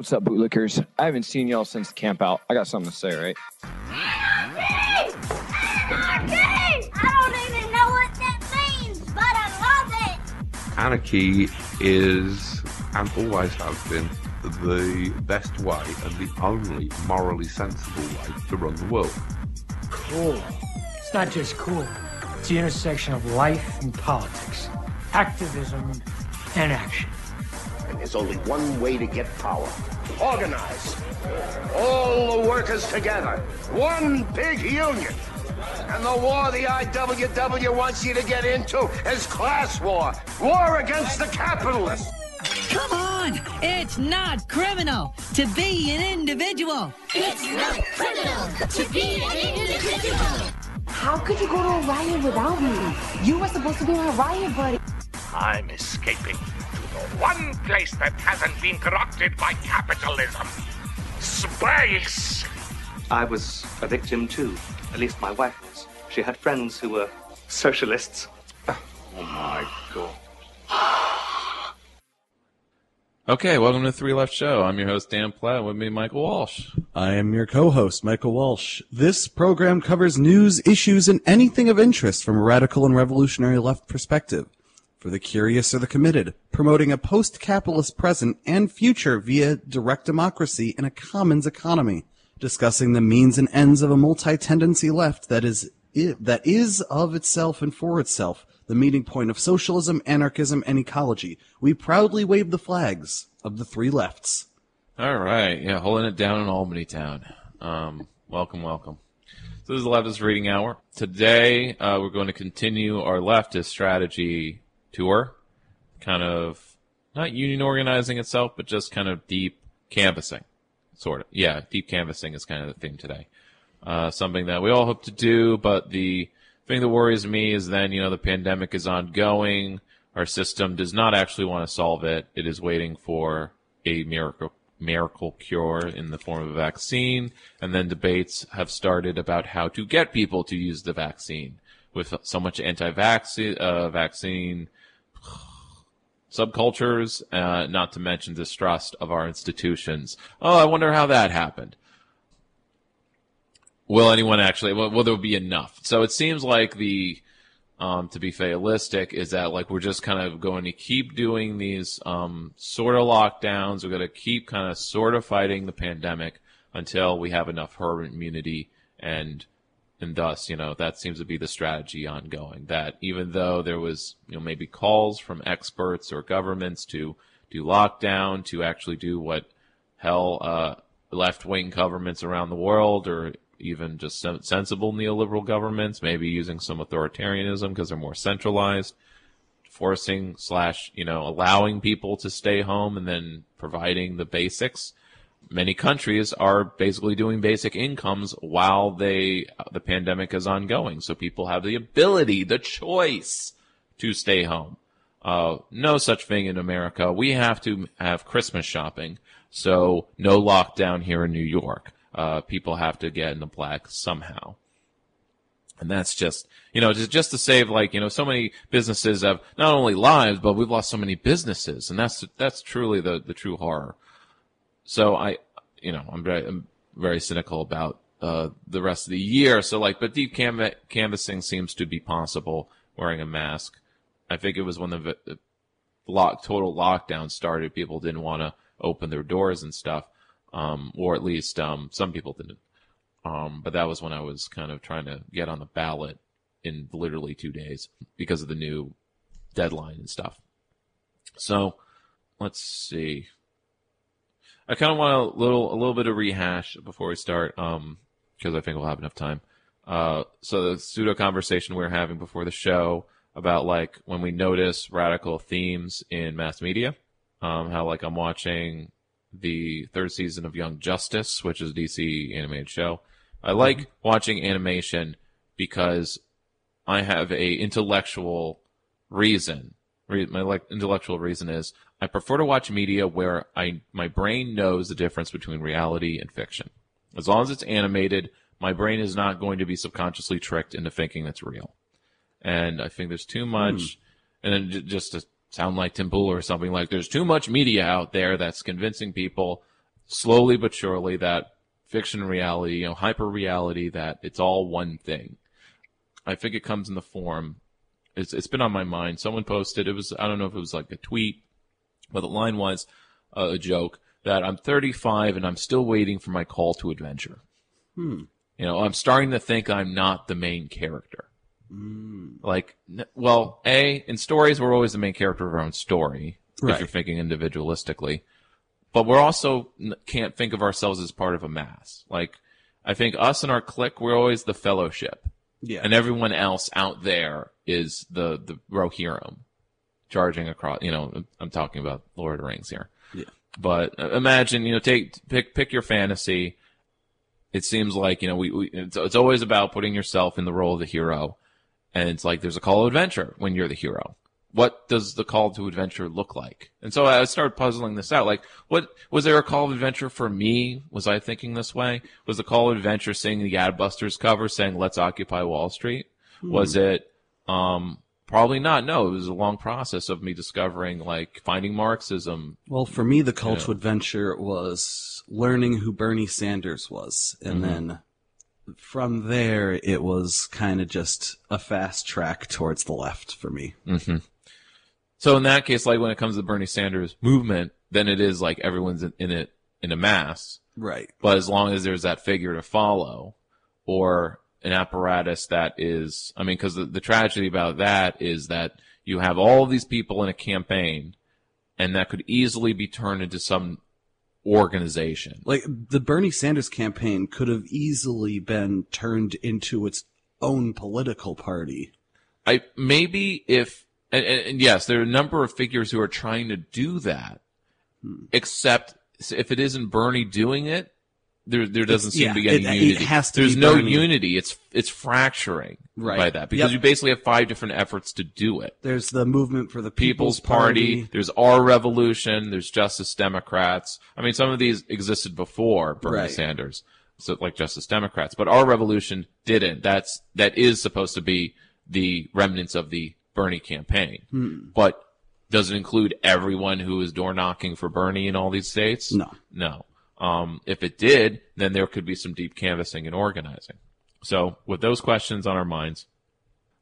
What's up, bootlickers? I haven't seen y'all since the camp out. I got something to say, right? Anarchy! Anarchy! I don't even know what that means, but I love it! Anarchy is, and always has been, the best way and the only morally sensible way to run the world. Cool. It's not just cool. It's the intersection of life and politics, activism and action. And there's only one way to get power. Organize. All the workers together. One big union. And the war the IWW wants you to get into is class war. War against the capitalists. Come on! It's not criminal to be an individual. It's not criminal to be an individual! How could you go to a riot without me? You were supposed to be my riot buddy. I'm escaping to the one place that hasn't been corrupted by capitalism. Space! I was a victim too. At least my wife was. She had friends who were socialists. Oh my god. Okay, welcome to Three Left Show. I'm your host Dan Platt. With me, Michael Walsh. I am your co-host, Michael Walsh. This program covers news, issues, and anything of interest from a radical and revolutionary left perspective. For the curious or the committed, promoting a post-capitalist present and future via direct democracy in a commons economy, discussing the means and ends of a multi-tendency left that is that is of itself and for itself the meeting point of socialism, anarchism, and ecology. We proudly wave the flags of the three lefts. All right, yeah, holding it down in Albany town. Um, welcome, welcome. So this is the Leftist Reading Hour. Today, uh, we're going to continue our leftist strategy tour, kind of not union organizing itself, but just kind of deep canvassing, sort of. Yeah, deep canvassing is kind of the theme today. Uh, something that we all hope to do, but the thing that worries me is then, you know, the pandemic is ongoing. Our system does not actually want to solve it. It is waiting for a miracle miracle cure in the form of a vaccine, and then debates have started about how to get people to use the vaccine. With so much anti-vaccine uh, vaccine subcultures, uh, not to mention distrust of our institutions. Oh, I wonder how that happened. Will anyone actually? Will, will there be enough? So it seems like the, um, to be fatalistic, is that like we're just kind of going to keep doing these um, sort of lockdowns. We're going to keep kind of sort of fighting the pandemic until we have enough herd immunity, and and thus, you know, that seems to be the strategy ongoing. That even though there was, you know, maybe calls from experts or governments to do lockdown, to actually do what hell uh, left wing governments around the world or even just sensible neoliberal governments, maybe using some authoritarianism because they're more centralized, forcing slash, you know, allowing people to stay home and then providing the basics. Many countries are basically doing basic incomes while they, the pandemic is ongoing. So people have the ability, the choice to stay home. Uh, no such thing in America. We have to have Christmas shopping. So no lockdown here in New York uh, people have to get in the black somehow. And that's just, you know, just, just to save like, you know, so many businesses have not only lives, but we've lost so many businesses. And that's, that's truly the, the true horror. So I, you know, I'm very, I'm very cynical about, uh, the rest of the year. So like, but deep canva- canvassing seems to be possible wearing a mask. I think it was when the, the lock, total lockdown started, people didn't want to open their doors and stuff um, or at least um, some people didn't. Um, but that was when I was kind of trying to get on the ballot in literally two days because of the new deadline and stuff. So let's see. I kind of want a little a little bit of rehash before we start, um, because I think we'll have enough time. Uh, so the pseudo conversation we are having before the show about like when we notice radical themes in mass media, um, how like I'm watching the third season of Young Justice, which is a DC animated show. I like mm-hmm. watching animation because I have a intellectual reason. My like intellectual reason is I prefer to watch media where I my brain knows the difference between reality and fiction. As long as it's animated, my brain is not going to be subconsciously tricked into thinking that's real. And I think there's too much. Mm. And then just to sound like Tim Pool or something like there's too much media out there that's convincing people slowly but surely that fiction reality, you know, hyper reality, that it's all one thing. I think it comes in the form. It's it's been on my mind. Someone posted. It was I don't know if it was like a tweet, but the line was uh, a joke that I'm 35 and I'm still waiting for my call to adventure. Hmm. You know, I'm starting to think I'm not the main character. Mm. Like, well, A, in stories, we're always the main character of our own story, Right. if you're thinking individualistically. But we're also can't think of ourselves as part of a mass. Like, I think us and our clique, we're always the fellowship. Yeah. And everyone else out there is the, the Rohirrim charging across, you know, I'm talking about Lord of the Rings here. Yeah. But uh, imagine, you know, take pick pick your fantasy. It seems like you know we, we it's, it's always about putting yourself in the role of the hero, and it's like there's a call to adventure when you're the hero. What does the call to adventure look like? And so I started puzzling this out. Like, what was there a call of adventure for me? Was I thinking this way? Was the call of adventure seeing the Adbusters cover saying "Let's occupy Wall Street"? Hmm. Was it um, probably not? No, it was a long process of me discovering like finding Marxism, Well, for me, the call Yeah. to adventure was learning who Bernie Sanders was. And Mhm. then from there, it was kind of just a fast track towards the left for me. hmm So in that case, like when it comes to the Bernie Sanders movement, then it is like everyone's in it in a mass. Right. But as long as there's that figure to follow, or an apparatus that is, I mean, because the, the tragedy about that is that you have all these people in a campaign, and that could easily be turned into some organization. Like, the Bernie Sanders campaign could have easily been turned into its own political party. I maybe if and, and, yes, there are a number of figures who are trying to do that, Hmm. except if it isn't Bernie doing it, there there doesn't seem yeah, to be any it- it unity. has to There's no Bernie. unity. It's it's fracturing Right. by that because Yep. you basically have five different efforts to do it. There's the movement for the People's People's, Party, there's Our Revolution, there's Justice Democrats. I mean, some of these existed before Bernie Right. Sanders, so like Justice Democrats, but Our Revolution didn't. That's that is supposed to be the remnants of the Bernie campaign, Hmm. but does it include everyone who is door knocking for Bernie in all these states? No. No. Um, if it did, then there could be some deep canvassing and organizing. So, with those questions on our minds,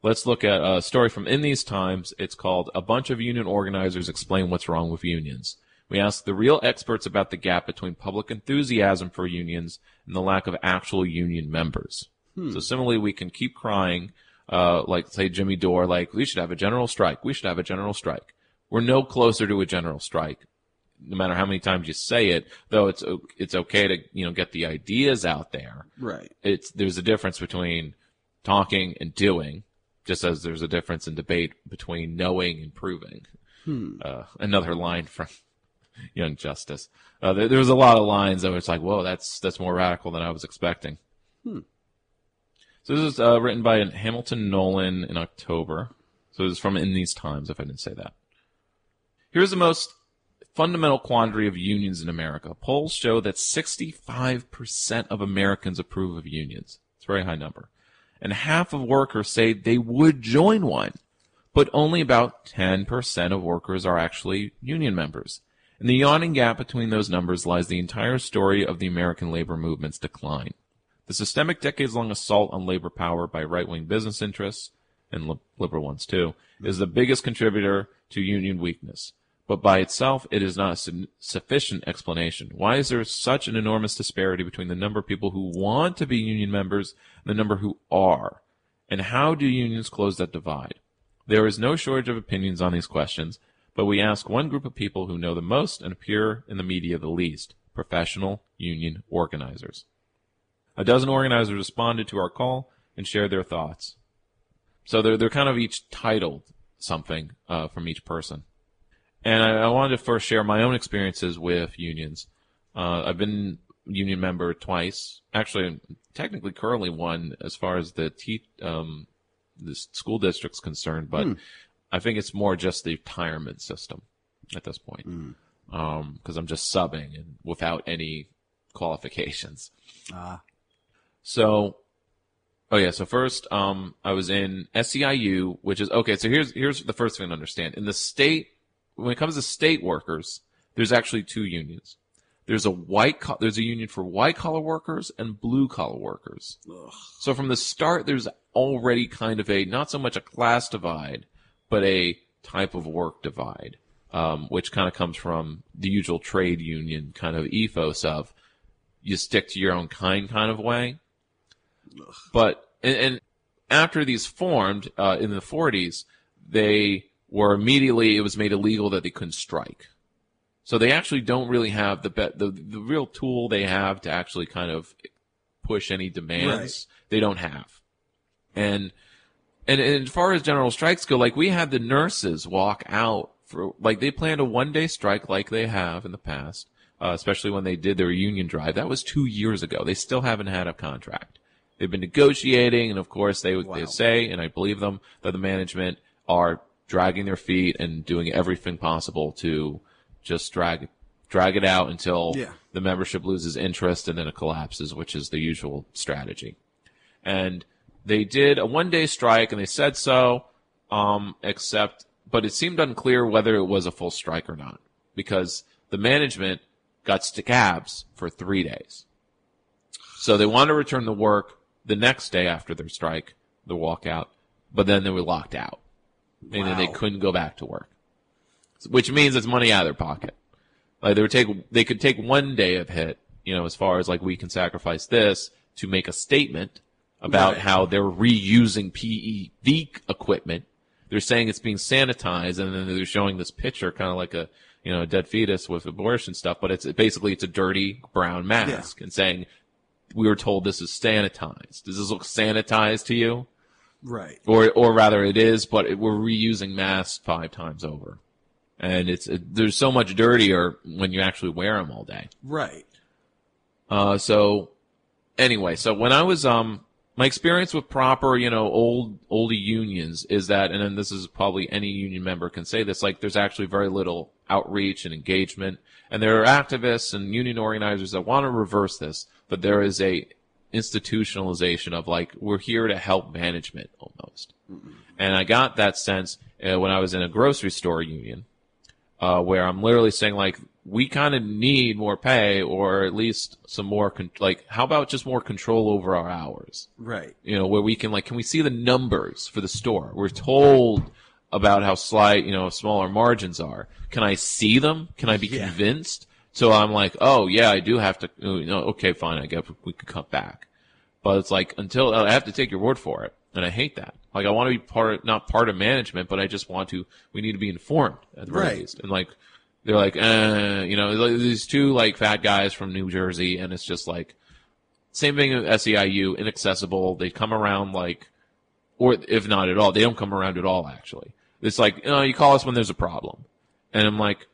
let's look at a story from In These Times. It's called A Bunch of Union Organizers Explain What's Wrong with Unions. We asked the real experts about the gap between public enthusiasm for unions and the lack of actual union members. Hmm. So, similarly, we can keep crying, uh, like, say, Jimmy Dore, like, we should have a general strike. We should have a general strike. We're no closer to a general strike no matter how many times you say it, though it's it's okay to you know get the ideas out there. Right. It's there's a difference between talking and doing, just as there's a difference in debate between knowing and proving. Hmm. Uh, another line from Young Justice. Uh, there, there was a lot of lines that was like, "Whoa, that's that's more radical than I was expecting." Hmm. So this is uh, written by Hamilton Nolan in October. So this is from In These Times, if I didn't say that. Here's the most fundamental quandary of unions in America. Polls show that 65% of Americans approve of unions. It's a very high number. And half of workers say they would join one, but only about 10% of workers are actually union members. In the yawning gap between those numbers lies the entire story of the American labor movement's decline. The systemic decades long assault on labor power by right wing business interests, and liberal ones too, is the biggest contributor to union weakness. But by itself, it is not a su- sufficient explanation. Why is there such an enormous disparity between the number of people who want to be union members and the number who are? And how do unions close that divide? There is no shortage of opinions on these questions, but we ask one group of people who know the most and appear in the media the least professional union organizers. A dozen organizers responded to our call and shared their thoughts. So they're, they're kind of each titled something uh, from each person. And I, I wanted to first share my own experiences with unions. Uh, I've been union member twice. Actually, technically, currently one as far as the te- um, the school district's concerned, but Hmm. I think it's more just the retirement system at this point. Hmm. Um, because I'm just subbing and without any qualifications. Ah. So, oh yeah. So first, um, I was in SEIU, which is okay. So here's here's the first thing to understand. In the state, when it comes to state workers, there's actually two unions. there's a white co- there's a union for white collar workers and blue collar workers. So from the start, there's already kind of a not so much a class divide, but a type of work divide, um, which kind of comes from the usual trade union kind of ethos of you stick to your own kind kind of way. But and, and after these formed uh, in the 40s, they were immediately it was made illegal that they couldn't strike. So they actually don't really have the be- the the real tool they have to actually kind of push any demands. They don't have, and and and as far as general strikes go, like we had the nurses walk out for like they planned a one day strike like they have in the past, uh, especially when they did their union drive. That was two years ago. They still haven't had a contract. They've been negotiating, and of course they they say, and I believe them, that the management are dragging their feet and doing everything possible to just drag drag it out until Yeah. the membership loses interest and then it collapses, which is the usual strategy. And they did a one day strike and they said so, um, except, but it seemed unclear whether it was a full strike or not because the management got scabs for three days. So they wanted to return to work the next day after their strike, the walkout, but then they were locked out. Meaning they couldn't go back to work. Which means it's money out of their pocket. Like they would take, they could take one day of hit, you know, as far as like we can sacrifice this to make a statement about Right. how they're reusing PPE equipment. They're saying it's being sanitized, and then they're showing this picture, kind of like a you know a dead fetus with abortion stuff, but it's basically it's a dirty brown mask, and saying we were told this is sanitized. Does this look sanitized to you? Right. or or rather it is, but it, we're reusing masks five times over, and it's it, there's so much dirtier when you actually wear them all day. Right. Uh, so anyway, so when I was um my experience with proper you know old oldie unions is that, and then this is probably any union member can say this, like there's actually very little outreach and engagement, and there are activists and union organizers that want to reverse this, but there is a institutionalization of like we're here to help management almost. And I got that sense uh, when I was in a grocery store union, uh, where I'm literally saying like, we kind of need more pay or at least some more, con- like, how about just more control over our hours? Right. You know, where we can like, can we see the numbers for the store? We're told about how slight, you know, small our margins are. Can I see them? Can I be convinced? So I'm like, oh yeah, I do have to, you know, okay, fine, I guess we could cut back. But it's like until I have to take your word for it, and I hate that. Like I want to be part, not part of management, but I just want to. We need to be informed at the very Right. least. And like they're like, uh, you know, these two like fat guys from New Jersey, and it's just like same thing with SEIU, inaccessible. They come around like, or if not at all, they don't come around at all. Actually, it's like, you know, you call us when there's a problem, and I'm like,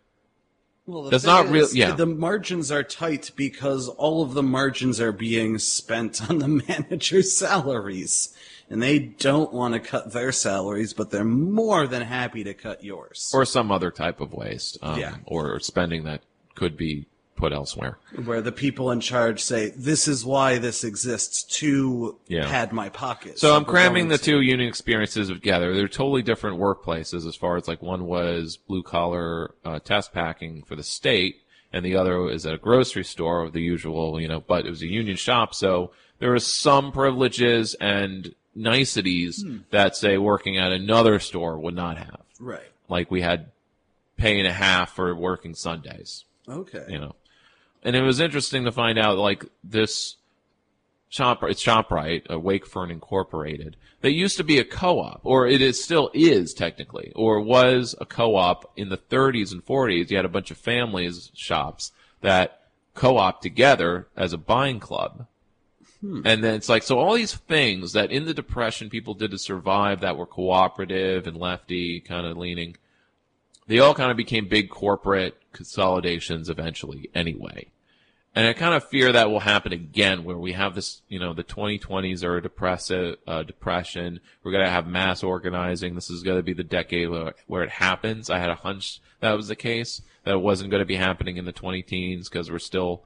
Well, the That's not real- yeah. The margins are tight because all of the margins are being spent on the manager's salaries. And they don't want to cut their salaries, but they're more than happy to cut yours. or some other type of waste, um, Yeah. or spending that could be put elsewhere. Where the people in charge say, this is why this exists to Yeah. pad my pockets. So I'm cramming the two union experiences together. They're totally different workplaces as far as like one was blue collar uh, test packing for the state, and the other is at a grocery store, the usual, you know. But it was a union shop, so there were some privileges and niceties Hmm. that say working at another store would not have. Right. Like we had pay and a half for working Sundays Okay. you know. And it was interesting to find out like this shop it's ShopRite, uh, Wakefern Incorporated. They used to be a co-op, or it is still is technically, or was a co-op in the 30s and 40s. You had a bunch of families shops that co-op together as a buying club. And then it's like, so all these things that in the Depression people did to survive that were cooperative and lefty kind of leaning, they all kind of became big corporate consolidations eventually anyway. And I kind of fear that will happen again where we have this, you know, the 2020s are a depressive, uh, depression. We're going to have mass organizing. This is going to be the decade where, where it happens. I had a hunch that was the case, that it wasn't going to be happening in the 20 teens because we're still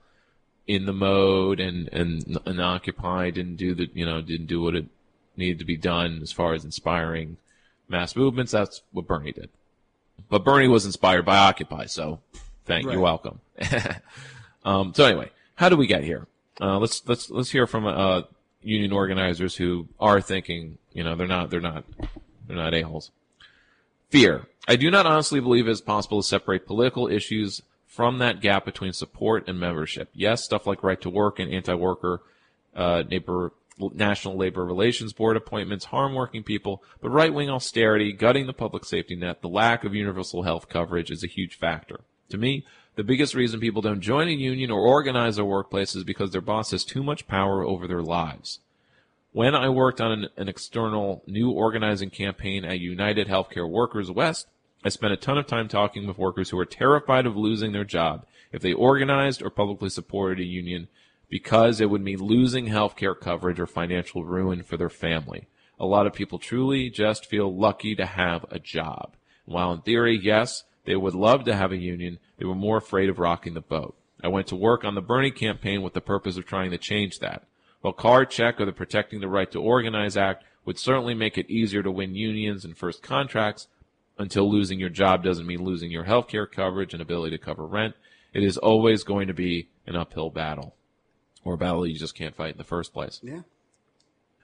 in the mode and, and, and occupied and do the, you know, didn't do what it needed to be done as far as inspiring mass movements. That's what Bernie did. But Bernie was inspired by Occupy, so thank Right. you're welcome. Um, so anyway, how do we get here? Uh, let's let's let's hear from uh, union organizers who are thinking, you know, they're not they're not they're not a holes. Fear. I do not honestly believe it's possible to separate political issues from that gap between support and membership. Yes, stuff like right to work and anti-worker, uh, neighbor, National Labor Relations Board appointments harm working people, but right-wing austerity, gutting the public safety net, the lack of universal health coverage is a huge factor. To me, the biggest reason people don't join a union or organize their workplace is because their boss has too much power over their lives. When I worked on an, an external new organizing campaign at United Healthcare Workers West, I spent a ton of time talking with workers who were terrified of losing their job if they organized or publicly supported a union because it would mean losing healthcare coverage or financial ruin for their family. A lot of people truly just feel lucky to have a job. While in theory, yes, they would love to have a union, they were more afraid of rocking the boat. I went to work on the Bernie campaign with the purpose of trying to change that. While Card Check or the Protecting the Right to Organize Act would certainly make it easier to win unions and first contracts, until losing your job doesn't mean losing your health care coverage and ability to cover rent. It is always going to be an uphill battle, or a battle you just can't fight in the first place. Yeah.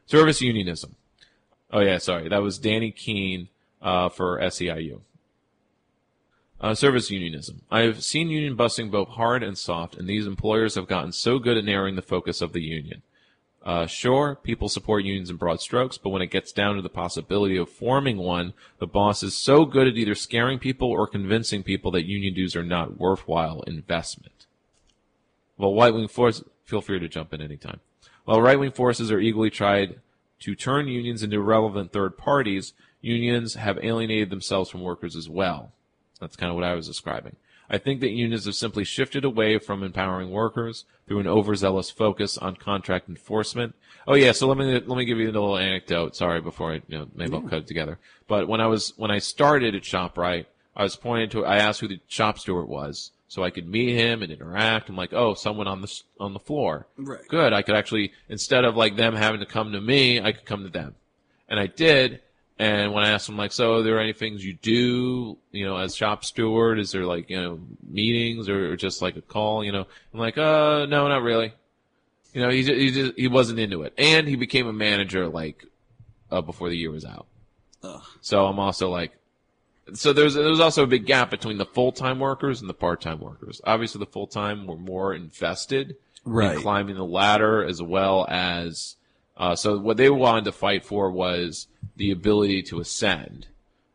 Service unionism. Oh yeah, sorry, that was Danny Keene uh, for SEIU. Uh, service unionism. I have seen union busting both hard and soft, and these employers have gotten so good at narrowing the focus of the union. Uh, sure, people support unions in broad strokes, but when it gets down to the possibility of forming one, the boss is so good at either scaring people or convincing people that union dues are not worthwhile investment. Well, right wing forces, feel free to jump in anytime. While right wing forces are eagerly tried to turn unions into irrelevant third parties, unions have alienated themselves from workers as well. That's kind of what I was describing. I think that unions have simply shifted away from empowering workers through an overzealous focus on contract enforcement. Oh yeah, so let me let me give you a little anecdote. Sorry, before I you know maybe I'll cut it together. But when I was when I started at ShopRite, I was pointed to. I asked who the shop steward was, so I could meet him and interact. I'm like, oh, someone on the on the floor. Right. Good. I could actually instead of like them having to come to me, I could come to them, and I did. And when I asked him, like, so are there any things you do, you know, as shop steward? Is there like, you know, meetings or, or just like a call? You know, I'm like, uh, no, not really. You know, he he just, he wasn't into it, and he became a manager like uh, before the year was out. Ugh. So I'm also like, so there's there's also a big gap between the full time workers and the part time workers. Obviously, the full time were more invested Right. in climbing the ladder as well as. Uh, so what they wanted to fight for was the ability to ascend,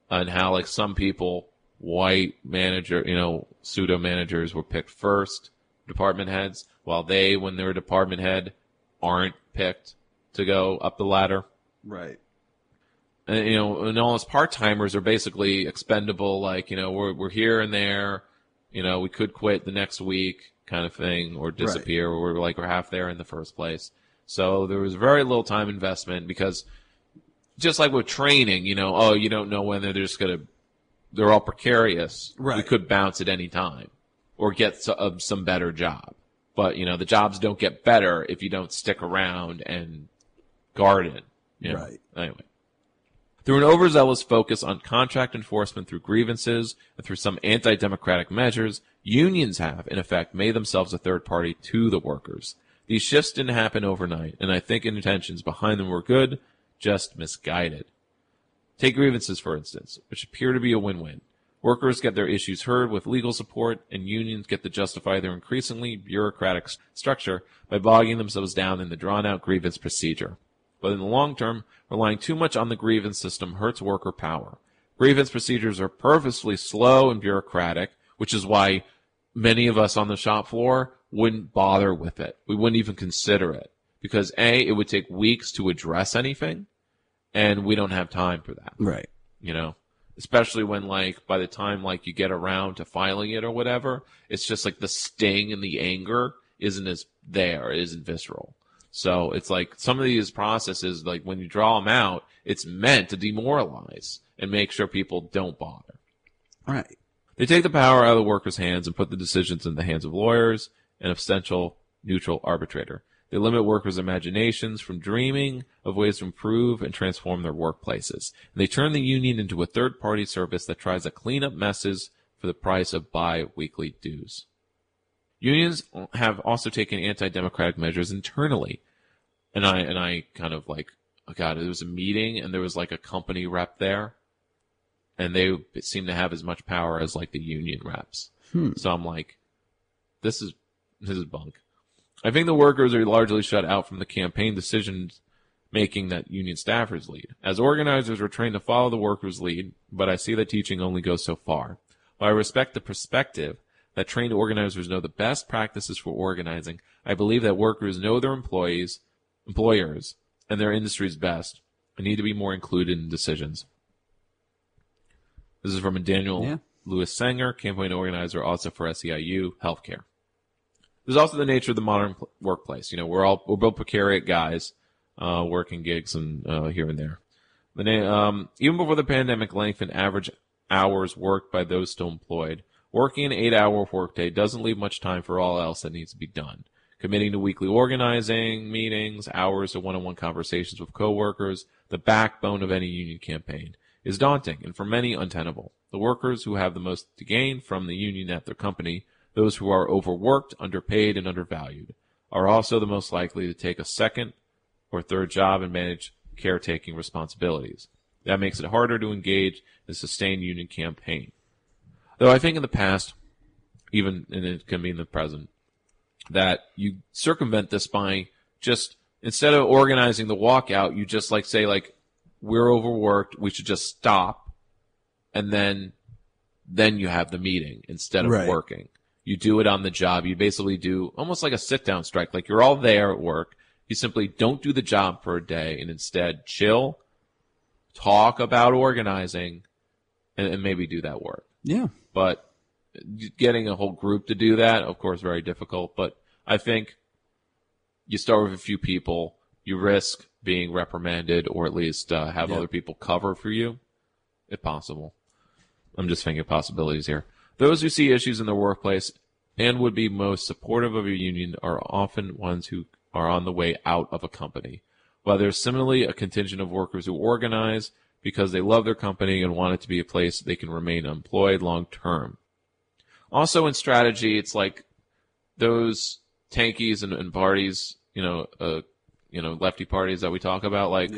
and how like some people, white manager, you know, pseudo managers were picked first, department heads, while they, when they're a department head, aren't picked to go up the ladder Right. and, you know, and all us part timers are basically expendable. Like, you know, we're we're here and there. You know, we could quit the next week, kind of thing, or disappear. Or we're like we're half there in the first place. So there was very little time investment because, just like with training, you know, oh, you don't know when they're just gonna, they're all precarious. We could bounce at any time, or get uh, some better job. But you know, the jobs don't get better if you don't stick around and garden. You know? Right. Anyway. Through an overzealous focus on contract enforcement through grievances and through some anti-democratic measures, unions have, in effect, made themselves a third party to the workers. These shifts didn't happen overnight, and I think intentions behind them were good, just misguided. Take grievances, for instance, which appear to be a win-win. Workers get their issues heard with legal support, and unions get to justify their increasingly bureaucratic s- structure by bogging themselves down in the drawn-out grievance procedure. But in the long term, relying too much on the grievance system hurts worker power. Grievance procedures are purposefully slow and bureaucratic, which is why many of us on the shop floor wouldn't bother with it. We wouldn't even consider it. Because A, it would take weeks to address anything, and we don't have time for that Right. you know especially when like by the time like you get around to filing it or whatever it's just like the sting and the anger isn't as there it isn't visceral so it's like some of these processes like when you draw them out it's meant to demoralize and make sure people don't bother Right. they take the power out of the workers' hands and put the decisions in the hands of lawyers and essential neutral arbitrator. They limit workers' imaginations from dreaming of ways to improve and transform their workplaces. And they turn the union into a third party service that tries to clean up messes for the price of bi weekly dues. Unions have also taken anti-democratic measures internally, and I and I kind of like, oh god, there was a meeting and there was like a company rep there, and they seem to have as much power as like the union reps. Hmm. So I'm like, this is this is bunk. I think the workers are largely shut out from the campaign decisions making that union staffers lead. As organizers, we're trained to follow the workers' lead, but I see that teaching only goes so far. While I respect the perspective that trained organizers know the best practices for organizing, I believe that workers know their employees, employers, and their industries best and need to be more included in decisions. This is from Daniel Yeah. Lewis Sanger, campaign organizer also for SEIU Healthcare. There's also the nature of the modern pl- workplace. You know, we're all we're both precariat guys, uh, working gigs and uh, here and there. The na- um, even before the pandemic lengthened average hours worked by those still employed, working an eight-hour workday doesn't leave much time for all else that needs to be done. Committing to weekly organizing, meetings, hours of one-on-one conversations with coworkers, the backbone of any union campaign, is daunting and for many untenable. The workers who have the most to gain from the union at their company, those who are overworked, underpaid, and undervalued, are also the most likely to take a second or third job and manage caretaking responsibilities. That makes it harder to engage in a sustained union campaign. Though I think in the past, even and it can be in the present, that you circumvent this by just instead of organizing the walkout, you just like say like we're overworked, we should just stop, and then then you have the meeting instead of Right. working. You do it on the job. You basically do almost like a sit down strike. Like you're all there at work. You simply don't do the job for a day and instead chill, talk about organizing, and, and maybe do that work. Yeah. But getting a whole group to do that, of course, very difficult. But I think you start with a few people, you risk being reprimanded or at least uh, have other people cover for you, if possible. I'm just thinking of possibilities here. Those who see issues in their workplace and would be most supportive of a union are often ones who are on the way out of a company. While there's similarly a contingent of workers who organize because they love their company and want it to be a place they can remain employed long term. Also in strategy, it's like those tankies and, and parties, you know, uh, you know, lefty parties that we talk about, like,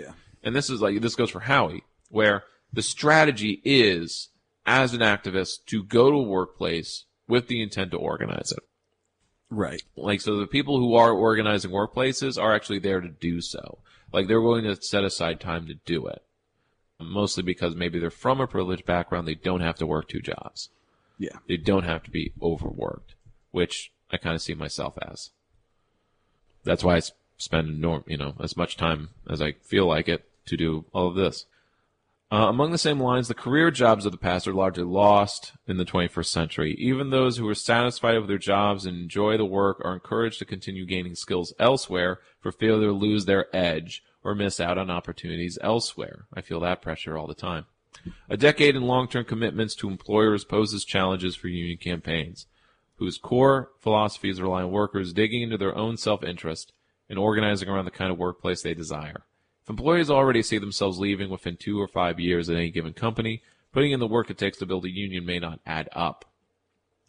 and this is like, this goes for Howie, where the strategy is, as an activist, to go to a workplace with the intent to organize it. Right. Like, so the people who are organizing workplaces are actually there to do so. Like, they're willing to set aside time to do it. Mostly because maybe they're from a privileged background, they don't have to work two jobs. Yeah. They don't have to be overworked, which I kind of see myself as. That's why I spend norm, you know, as much time as I feel like it to do all of this. Uh, among the same lines, the career jobs of the past are largely lost in the 21st century. Even those who are satisfied with their jobs and enjoy the work are encouraged to continue gaining skills elsewhere for fear they'll lose their edge or miss out on opportunities elsewhere. I feel that pressure all the time. A decade in long-term commitments to employers poses challenges for union campaigns, whose core philosophies rely on workers digging into their own self-interest and organizing around the kind of workplace they desire. If employees already see themselves leaving within two or five years at any given company, putting in the work it takes to build a union may not add up.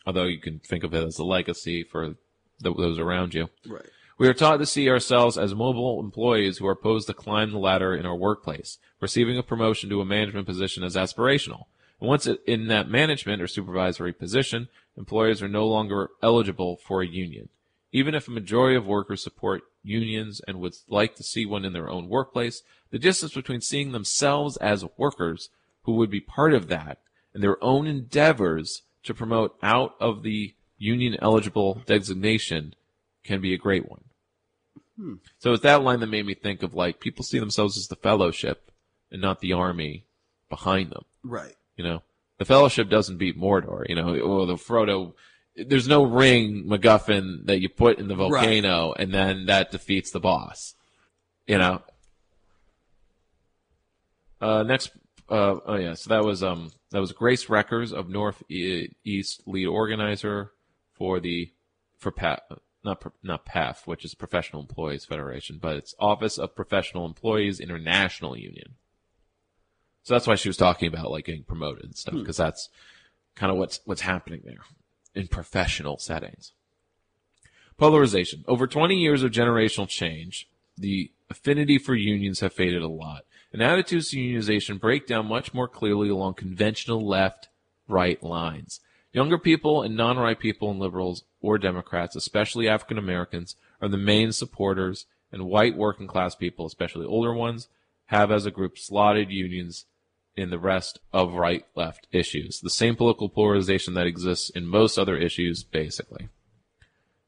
Although you can think of it as a legacy for th- those around you. Right. We are taught to see ourselves as mobile employees who are posed to climb the ladder in our workplace. Receiving a promotion to a management position is aspirational. And once in that management or supervisory position, employers are no longer eligible for a union. Even if a majority of workers support unions and would like to see one in their own workplace, the distance between seeing themselves as workers who would be part of that and their own endeavors to promote out of the union eligible designation can be a great one. Hmm. So it's that line that made me think of like people see themselves as the fellowship and not the army behind them. Right. You know, the fellowship doesn't beat Mordor. You know, or the Frodo. There's no ring MacGuffin that you put in the Right. volcano and then that defeats the boss. You know. Uh, next, uh, oh yeah, so that was um that was Grace Reckers of Northeast lead organizer for the for PAF, not not PAF, which is Professional Employees Federation, but it's Office of Professional Employees International Union. So that's why she was talking about like getting promoted and stuff, Hmm. because that's kind of what's what's happening there in professional settings. Polarization. Over 20 years of generational change, the affinity for unions have faded a lot. And attitudes to unionization break down much more clearly along conventional left right lines. Younger people and non right people and liberals or Democrats, especially African Americans, are the main supporters, and white working class people, especially older ones, have as a group slotted unions in the rest of right left issues. The same political polarization that exists in most other issues, basically.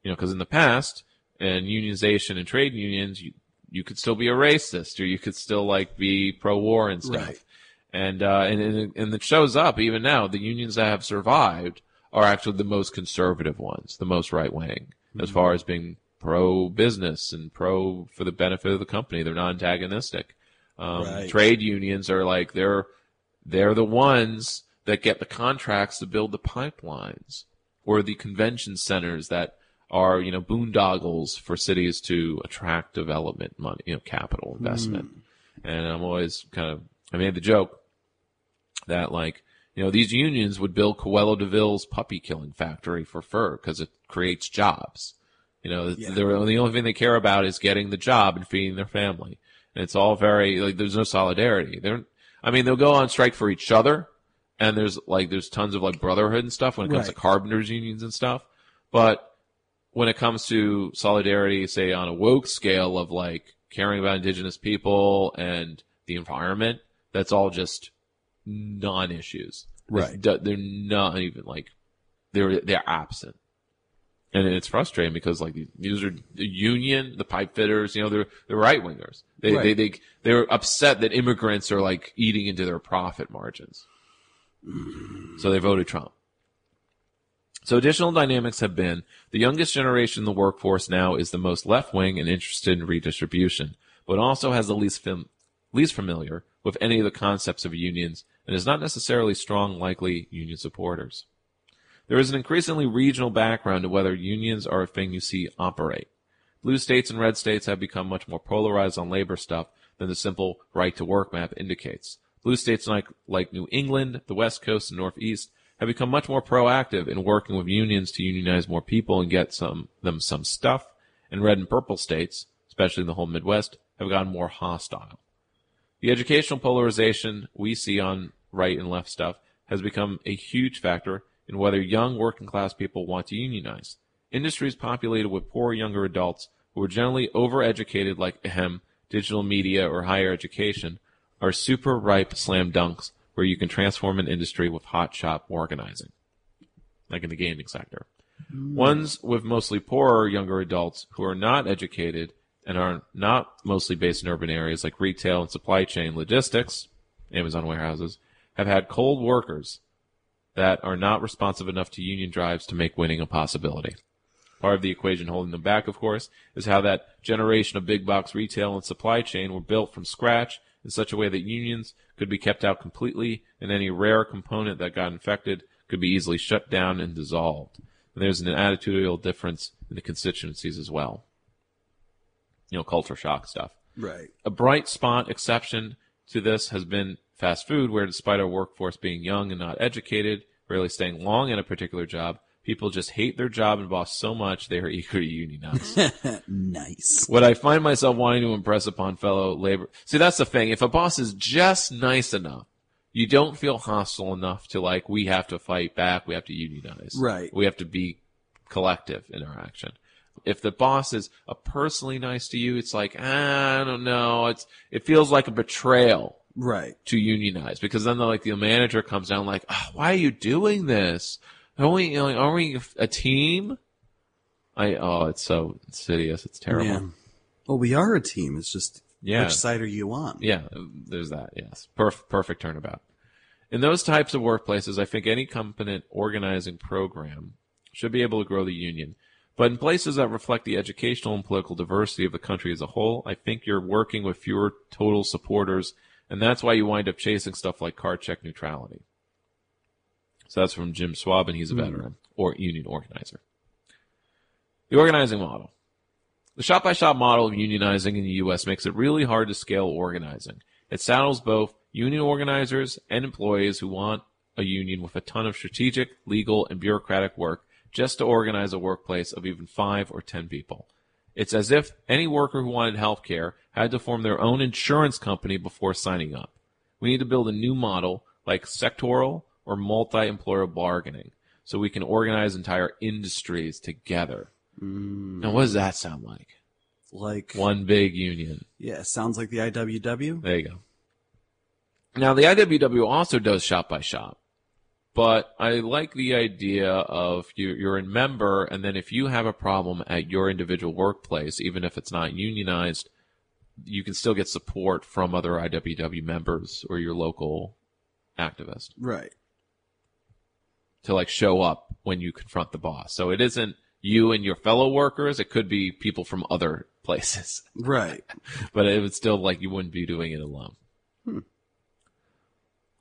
You know, because in the past, in unionization and trade unions, you, you could still be a racist or you could still like be pro war and stuff. Right. And, uh, and, and, and it shows up even now. The unions that have survived are actually the most conservative ones, the most right wing, as far as being pro business and pro for the benefit of the company. They're not antagonistic. Um, Right. Trade unions are like they're they're the ones that get the contracts to build the pipelines or the convention centers that are you know boondoggles for cities to attract development money, you know, capital investment. And I'm always kind of I made the joke that like you know these unions would build Cruella de Vil's puppy killing factory for fur because it creates jobs. You know, Yeah. the only thing they care about is getting the job and feeding their family. It's all very like there's no solidarity. They're I mean they'll go on strike for each other, and there's like there's tons of like brotherhood and stuff when it comes Right. to carpenters unions and stuff. But when it comes to solidarity, say on a woke scale of like caring about indigenous people and the environment, that's all just non-issues. Right. It's- They're not even like they're they're absent, and it's frustrating because like these are the union, the pipe fitters, you know, they're they're right wingers. They they they they're upset that immigrants are like eating into their profit margins, so they voted Trump. So additional dynamics have been the youngest generation in the workforce now is the most left wing and interested in redistribution, but also has the least fam- least familiar with any of the concepts of unions and is not necessarily strong likely union supporters. There is an increasingly regional background to whether unions are a thing you see operate. Blue states and red states have become much more polarized on labor stuff than the simple right to work map indicates. Blue states like, like New England, the West Coast, and Northeast have become much more proactive in working with unions to unionize more people and get some them some stuff. And red and purple states, especially in the whole Midwest, have gotten more hostile. The educational polarization we see on right and left stuff has become a huge factor in whether young working class people want to unionize. Industries populated with poor younger adults who are generally overeducated like ahem, digital media or higher education are super ripe slam dunks where you can transform an industry with hot shop organizing, like in the gaming sector. Mm. Ones with mostly poorer younger adults who are not educated and are not mostly based in urban areas like retail and supply chain logistics, Amazon warehouses, have had cold workers that are not responsive enough to union drives to make winning a possibility. Part of the equation holding them back, of course, is how that generation of big box retail and supply chain were built from scratch in such a way that unions could be kept out completely and any rare component that got infected could be easily shut down and dissolved. And there's an attitudinal difference in the constituencies as well. You know, culture shock stuff. Right. A bright spot exception to this has been fast food, where despite our workforce being young and not educated, rarely staying long in a particular job, people just hate their job and boss so much they are eager to unionize. nice. What I find myself wanting to impress upon fellow labor. See, that's the thing. If a boss is just nice enough, you don't feel hostile enough to like, we have to fight back, we have to unionize. Right. We have to be collective in our action. If the boss is a personally nice to you, it's like, ah, I don't know. It's, it feels like a betrayal Right. to unionize because then the, like the manager comes down like, oh, why are you doing this? Are we, know, are we a team? I, oh, it's so insidious. It's terrible. Yeah. Well, we are a team. It's just Yeah. which side are you on? Yeah, there's that. Yes, Perf- perfect turnabout. In those types of workplaces, I think any competent organizing program should be able to grow the union. But in places that reflect the educational and political diversity of the country as a whole, I think you're working with fewer total supporters, and that's why you wind up chasing stuff like card check neutrality. So that's from Jim Schwab, and he's a Hmm. veteran or union organizer. The organizing model. The shop by shop model of unionizing in the U.S. makes it really hard to scale organizing. It saddles both union organizers and employees who want a union with a ton of strategic, legal, and bureaucratic work just to organize a workplace of even five or ten people. It's as if any worker who wanted health care had to form their own insurance company before signing up. We need to build a new model like sectoral or multi-employer bargaining so we can organize entire industries together. Mm. Now, what does that sound like? Like One big union. Yeah, sounds like the IWW. There you go. Now, the IWW also does shop by shop, but I like the idea of you, you're a member, and then if you have a problem at your individual workplace, even if it's not unionized, you can still get support from other IWW members or your local activist Right. to like show up when you confront the boss. So it isn't you and your fellow workers; it could be people from other places. Right. but it would still like you wouldn't be doing it alone.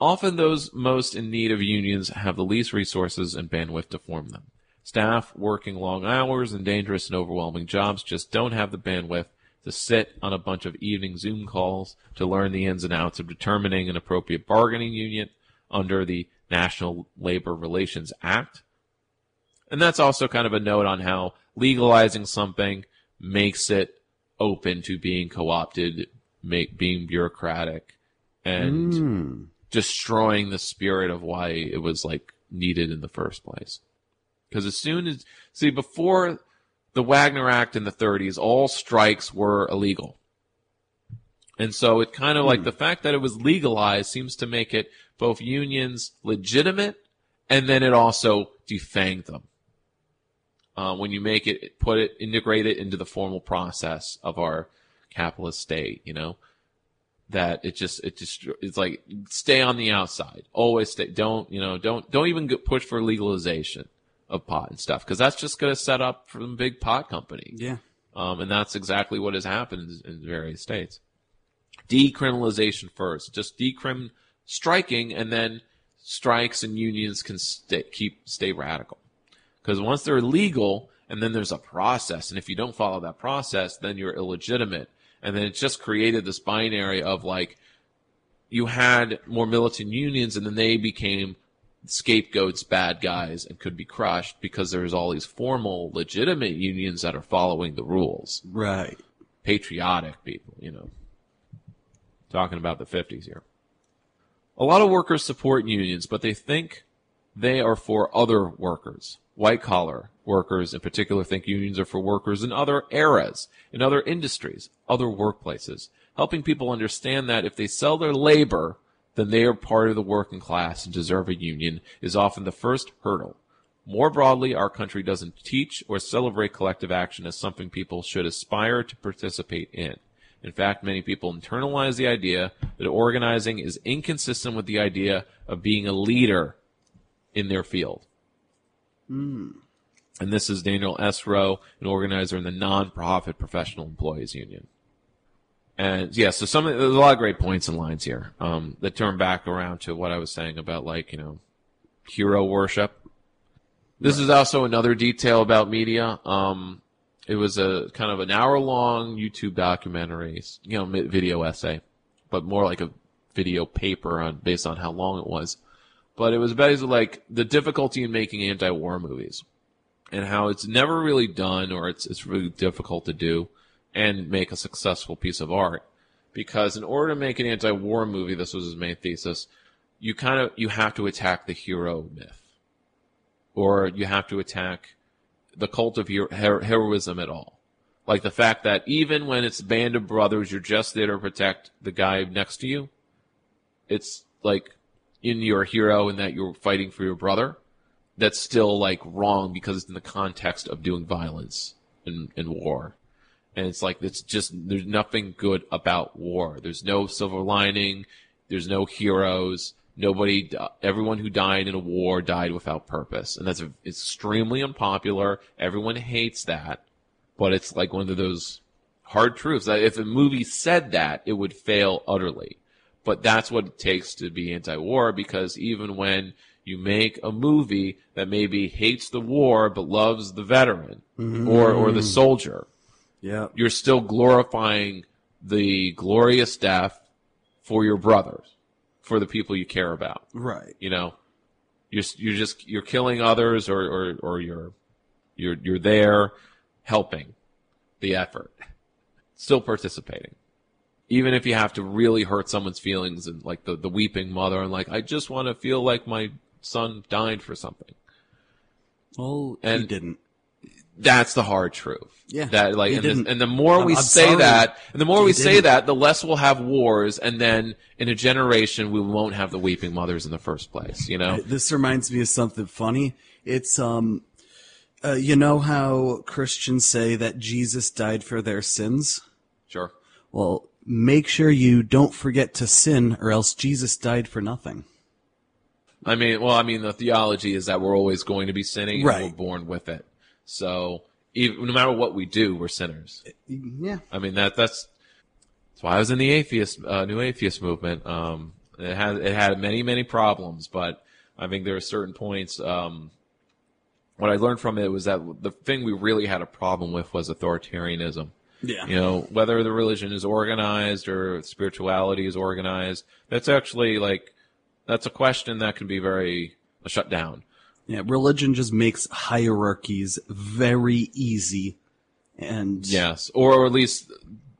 Often those most in need of unions have the least resources and bandwidth to form them. Staff working long hours and dangerous and overwhelming jobs just don't have the bandwidth to sit on a bunch of evening Zoom calls to learn the ins and outs of determining an appropriate bargaining union under the National Labor Relations Act. And that's also kind of a note on how legalizing something makes it open to being co-opted, being bureaucratic, and Mm. Destroying the spirit of why it was like needed in the first place. Because as soon as see before the Wagner Act in the 30s, all strikes were illegal. And so it kind of like the fact that it was legalized seems to make it both unions legitimate and then it also defanged them. Uh, when you make it, put it, integrate it into the formal process of our capitalist state, you know, that it just, it just, it's like, stay on the outside. Always stay, don't, you know, don't, don't even get push for legalization of pot and stuff, because that's just going to set up for the big pot company. Yeah. Um, and that's exactly what has happened in, in various states. Decriminalization first, just decrim striking, and then strikes and unions can stay, keep stay radical. Because once they're legal, and then there's a process, and if you don't follow that process, then you're illegitimate. And then it just created this binary of like, you had more militant unions, and then they became scapegoats, bad guys, and could be crushed because there's all these formal, legitimate unions that are following the rules. Right. Patriotic people, you know. Talking about the 50s here. A lot of workers support unions, but they think they are for other workers. White collar workers in particular think unions are for workers in other eras, in other industries, other workplaces, helping people understand that if they sell their labor, then they are part of the working class and deserve a union is often the first hurdle. More broadly, our country doesn't teach or celebrate collective action as something people should aspire to participate in. In fact, many people internalize the idea that organizing is inconsistent with the idea of being a leader in their field. Mm. And this is Daniel S. Rowe, an organizer in the non-profit professional employees union. And yeah, so some there's a lot of great points and lines here um, that turn back around to what I was saying about like you know hero worship. This is also another detail about media. Um, it was a kind of an hour long YouTube documentary, you know, video essay, but more like a video paper on based on how long it was. But it was basically like the difficulty in making anti-war movies and how it's never really done or it's it's really difficult to do and make a successful piece of art. Because in order to make an anti-war movie this was his main thesis you kind of you have to attack the hero myth. Or you have to attack the cult of hero, her- heroism at all. Like the fact that even when it's a band of brothers you're just there to protect the guy next to you it's like in your hero and that you're fighting for your brother that's still like wrong because it's in the context of doing violence and, and war. And it's like, it's just, there's nothing good about war. There's no silver lining. There's no heroes. Nobody, everyone who died in a war died without purpose. And that's a, extremely unpopular. Everyone hates that. But it's like one of those hard truths if a movie said that, it would fail utterly. But that's what it takes to be anti-war because even when you make a movie that maybe hates the war but loves the veteran or or the Mm. soldier, Yeah. you're still glorifying the glorious death for your brothers, for the people you care about. Right. You know, you're you're just you're killing others or or or you're You're you're there helping the effort. Still participating. Even if you have to really hurt someone's feelings and like the, the weeping mother and like, I just want to feel like my son died for something. Well, he And- didn't. That's the hard truth. Yeah, That like, he and, and the more I'm- we I'm say sorry. that, and the more He we say didn't. that, the less we'll have wars, and then in a generation we won't have the weeping mothers in the first place. You know? This reminds me of something funny. It's um, uh, you know how Christians say that Jesus died for their sins. Sure. Well, make sure you don't forget to sin, or else Jesus died for nothing. I mean, well, I mean, the theology is that we're always going to be sinning, and Right. we're born with it. So, even, no matter what we do, we're sinners. Yeah. I mean that that's that's why I was in the atheist uh, new atheist movement. Um, it had it had many many problems, but I think there are certain points. Um, what I learned from it was that the thing we really had a problem with was authoritarianism. Yeah. You know, whether the religion is organized or spirituality is organized, that's actually like that's a question that can be very shut down. Yeah, religion just makes hierarchies very easy, and Yes, or at least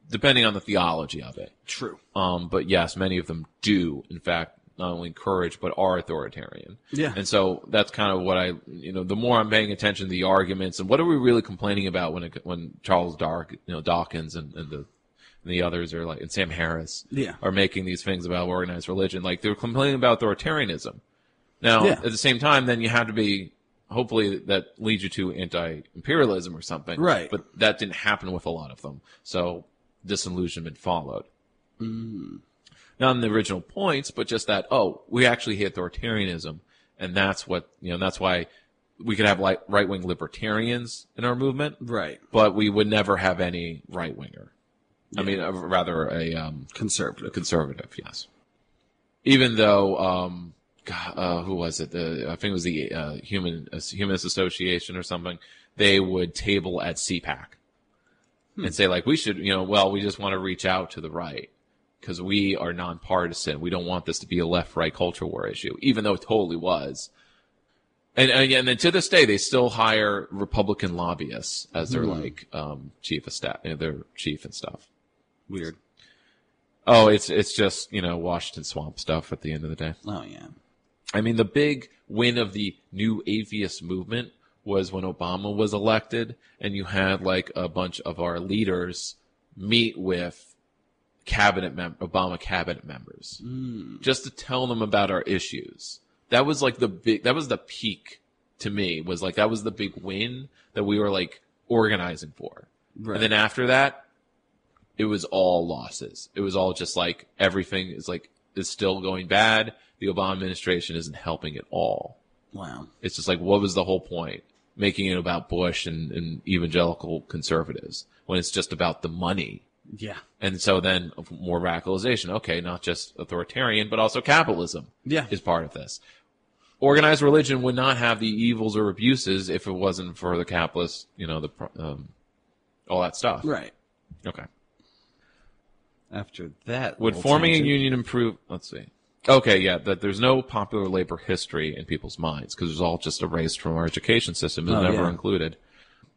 depending on the theology of it. True. Um, but yes, many of them do, in fact, not only encourage but are authoritarian. Yeah. And so that's kind of what I, you know, the more I'm paying attention to the arguments and what are we really complaining about when it, when Charles Dark, you know, Dawkins and, and the and the others are like, and Sam Harris Yeah. are making these things about organized religion. Like they're complaining about authoritarianism. Now, Yeah. at the same time, then you have to be, hopefully that leads you to anti-imperialism or something. Right. But that didn't happen with a lot of them. So disillusionment followed. Mm. Not in the original points, but just that, oh, we actually hate authoritarianism. And that's what, you know, that's why we could have like right-wing libertarians in our movement. Right. But we would never have any right-winger. I mean, uh, rather a, um, conservative. conservative, yes. Even though, um, uh, who was it? The, I think it was the uh, Human uh, Humanist Association or something. They would table at CPAC and say like, we should, you know, well, we just want to reach out to the right because we are nonpartisan. We don't want this to be a left-right culture war issue, even though it totally was. And, and then to this day, they still hire Republican lobbyists as their Hmm. like um, chief of staff, their chief and stuff. Weird. Oh, it's it's just you know Washington Swamp stuff at the end of the day. Oh yeah. I mean, the big win of the new atheist movement was when Obama was elected, and you had like a bunch of our leaders meet with cabinet mem- Obama cabinet members mm. just to tell them about our issues. That was like the big. That was the peak to me. Was like that was the big win that we were like organizing for. Right. And then after that, it was all losses. It was all just like everything is like is still going bad. The Obama administration isn't helping at all. Wow. It's just like, what was the whole point? Making it about Bush and, and evangelical conservatives when it's just about the money. Yeah. And so then more radicalization. Okay, not just authoritarian, but also capitalism Yeah. is part of this. Organized religion would not have the evils or abuses if it wasn't for the capitalists, you know, the um, all that stuff. Right. Okay. After that, Would forming tangent- a union improve? Let's see. Okay, yeah, that there's no popular labor history in people's minds because it's all just erased from our education system and Oh, never yeah. included.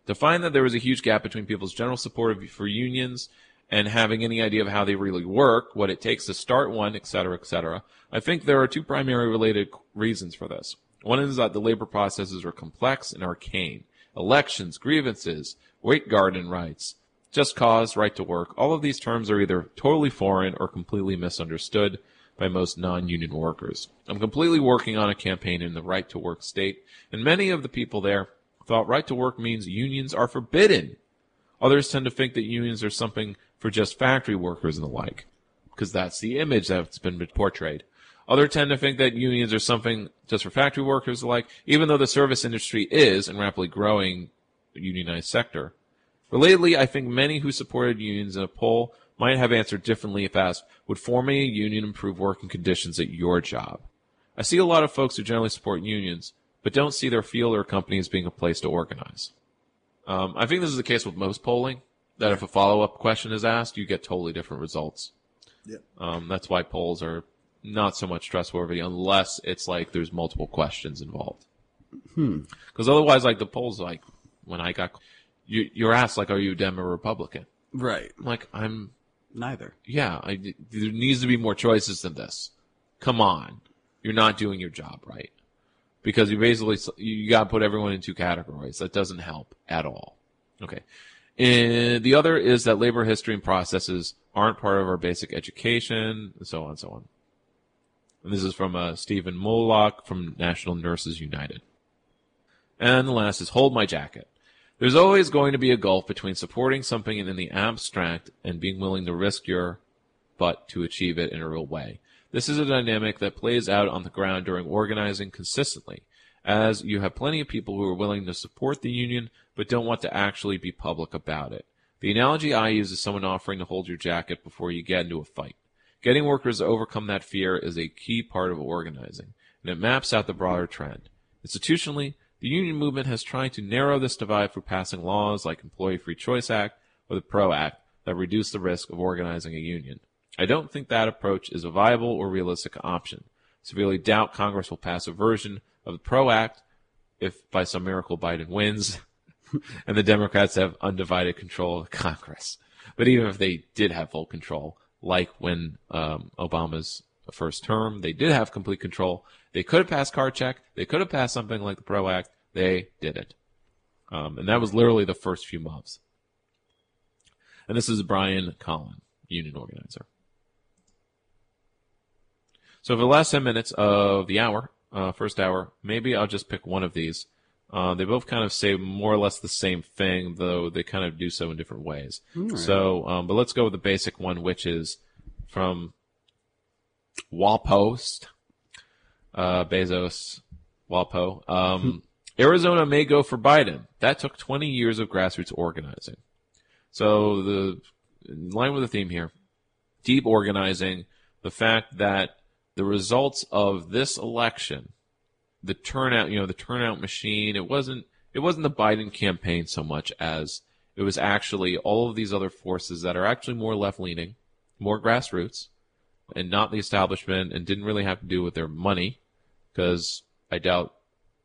To find that there was a huge gap between people's general support of, for unions and having any idea of how they really work, what it takes to start one, etc., cetera, et cetera, I think there are two primary related reasons for this. One is that the labor processes are complex and arcane. Elections, grievances, Weingarten rights, just cause, right to work, all of these terms are either totally foreign or completely misunderstood by most non-union workers. I'm completely working on a campaign in the right to work state, and many of the people there thought right to work means unions are forbidden. Others tend to think that unions are something for just factory workers and the like, because that's the image that's been portrayed. Others tend to think that unions are something just for factory workers alike, even though the service industry is and rapidly growing unionized sector. Relatedly, I think many who supported unions in a poll might have answered differently if asked, would forming a union improve working conditions at your job? I see a lot of folks who generally support unions, but don't see their field or company as being a place to organize. Um, I think this is the case with most polling, that if a follow-up question is asked, you get totally different results. Yep. Um, that's why polls are not so much trustworthy unless it's like there's multiple questions involved. Hmm. Because otherwise, like the polls, like when I got you, you're asked like, are you a Dem or Republican? Right. I'm like I'm Neither. yeah. I, there needs to be more choices than this. Come on, you're not doing your job right because you basically you got to put everyone in two categories. That doesn't help at all. Okay. And the other is that labor history and processes aren't part of our basic education, and so on and so on. And this is from uh, Stephen Moloch from National Nurses United. And the last is Hold My Jacket. There's always going to be a gulf between supporting something in the abstract and being willing to risk your butt to achieve it in a real way. This is a dynamic that plays out on the ground during organizing consistently, as you have plenty of people who are willing to support the union but don't want to actually be public about it. The analogy I use is someone offering to hold your jacket before you get into a fight. Getting workers to overcome that fear is a key part of organizing, and it maps out the broader trend. Institutionally, the union movement has tried to narrow this divide through passing laws like Employee Free Choice Act or the PRO Act that reduce the risk of organizing a union. I don't think that approach is a viable or realistic option. Severely doubt Congress will pass a version of the PRO Act if by some miracle Biden wins and the Democrats have undivided control of Congress. But even if they did have full control, like when um, Obama's first term, they did have complete control. They could have passed card check. They could have passed something like the PRO Act. They didn't. Um, and that was literally the first few months. And this is Brian Collin, union organizer. So for the last 10 minutes of the hour, uh, first hour, maybe I'll just pick one of these. Uh, they both kind of say more or less the same thing, though they kind of do so in different ways. Alright. So, um, but let's go with the basic one, which is from Walpost, uh, Bezos, WaPo. Um, Arizona may go for Biden. That took 20 years of grassroots organizing. So the in line with the theme here, deep organizing, the fact that the results of this election, the turnout, you know, the turnout machine, it wasn't it wasn't the Biden campaign so much as it was actually all of these other forces that are actually more left leaning, more grassroots, and not the establishment, and didn't really have to do with their money, because I doubt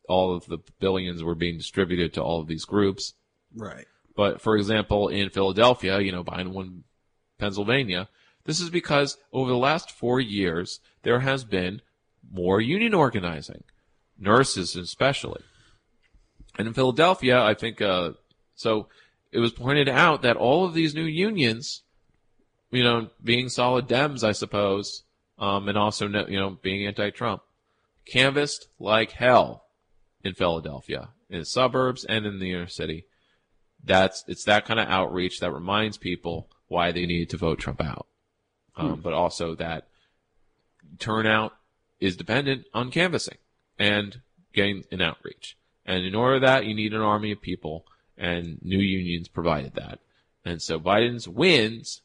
all of the billions were being distributed to all of these groups. Right. But for example, in Philadelphia, you know, Biden won Pennsylvania. This is because over the last four years, there has been more union organizing, nurses especially. And in Philadelphia, I think, uh, so it was pointed out that all of these new unions, you know, being solid Dems, I suppose, um, and also, you know, being anti-Trump, canvassed like hell in Philadelphia, in the suburbs and in the inner city. That's it's that kind of outreach that reminds people why they need to vote Trump out, um, Hmm. but also that turnout is dependent on canvassing and getting an outreach. And in order that, you need an army of people, and new unions provided that. And so Biden's wins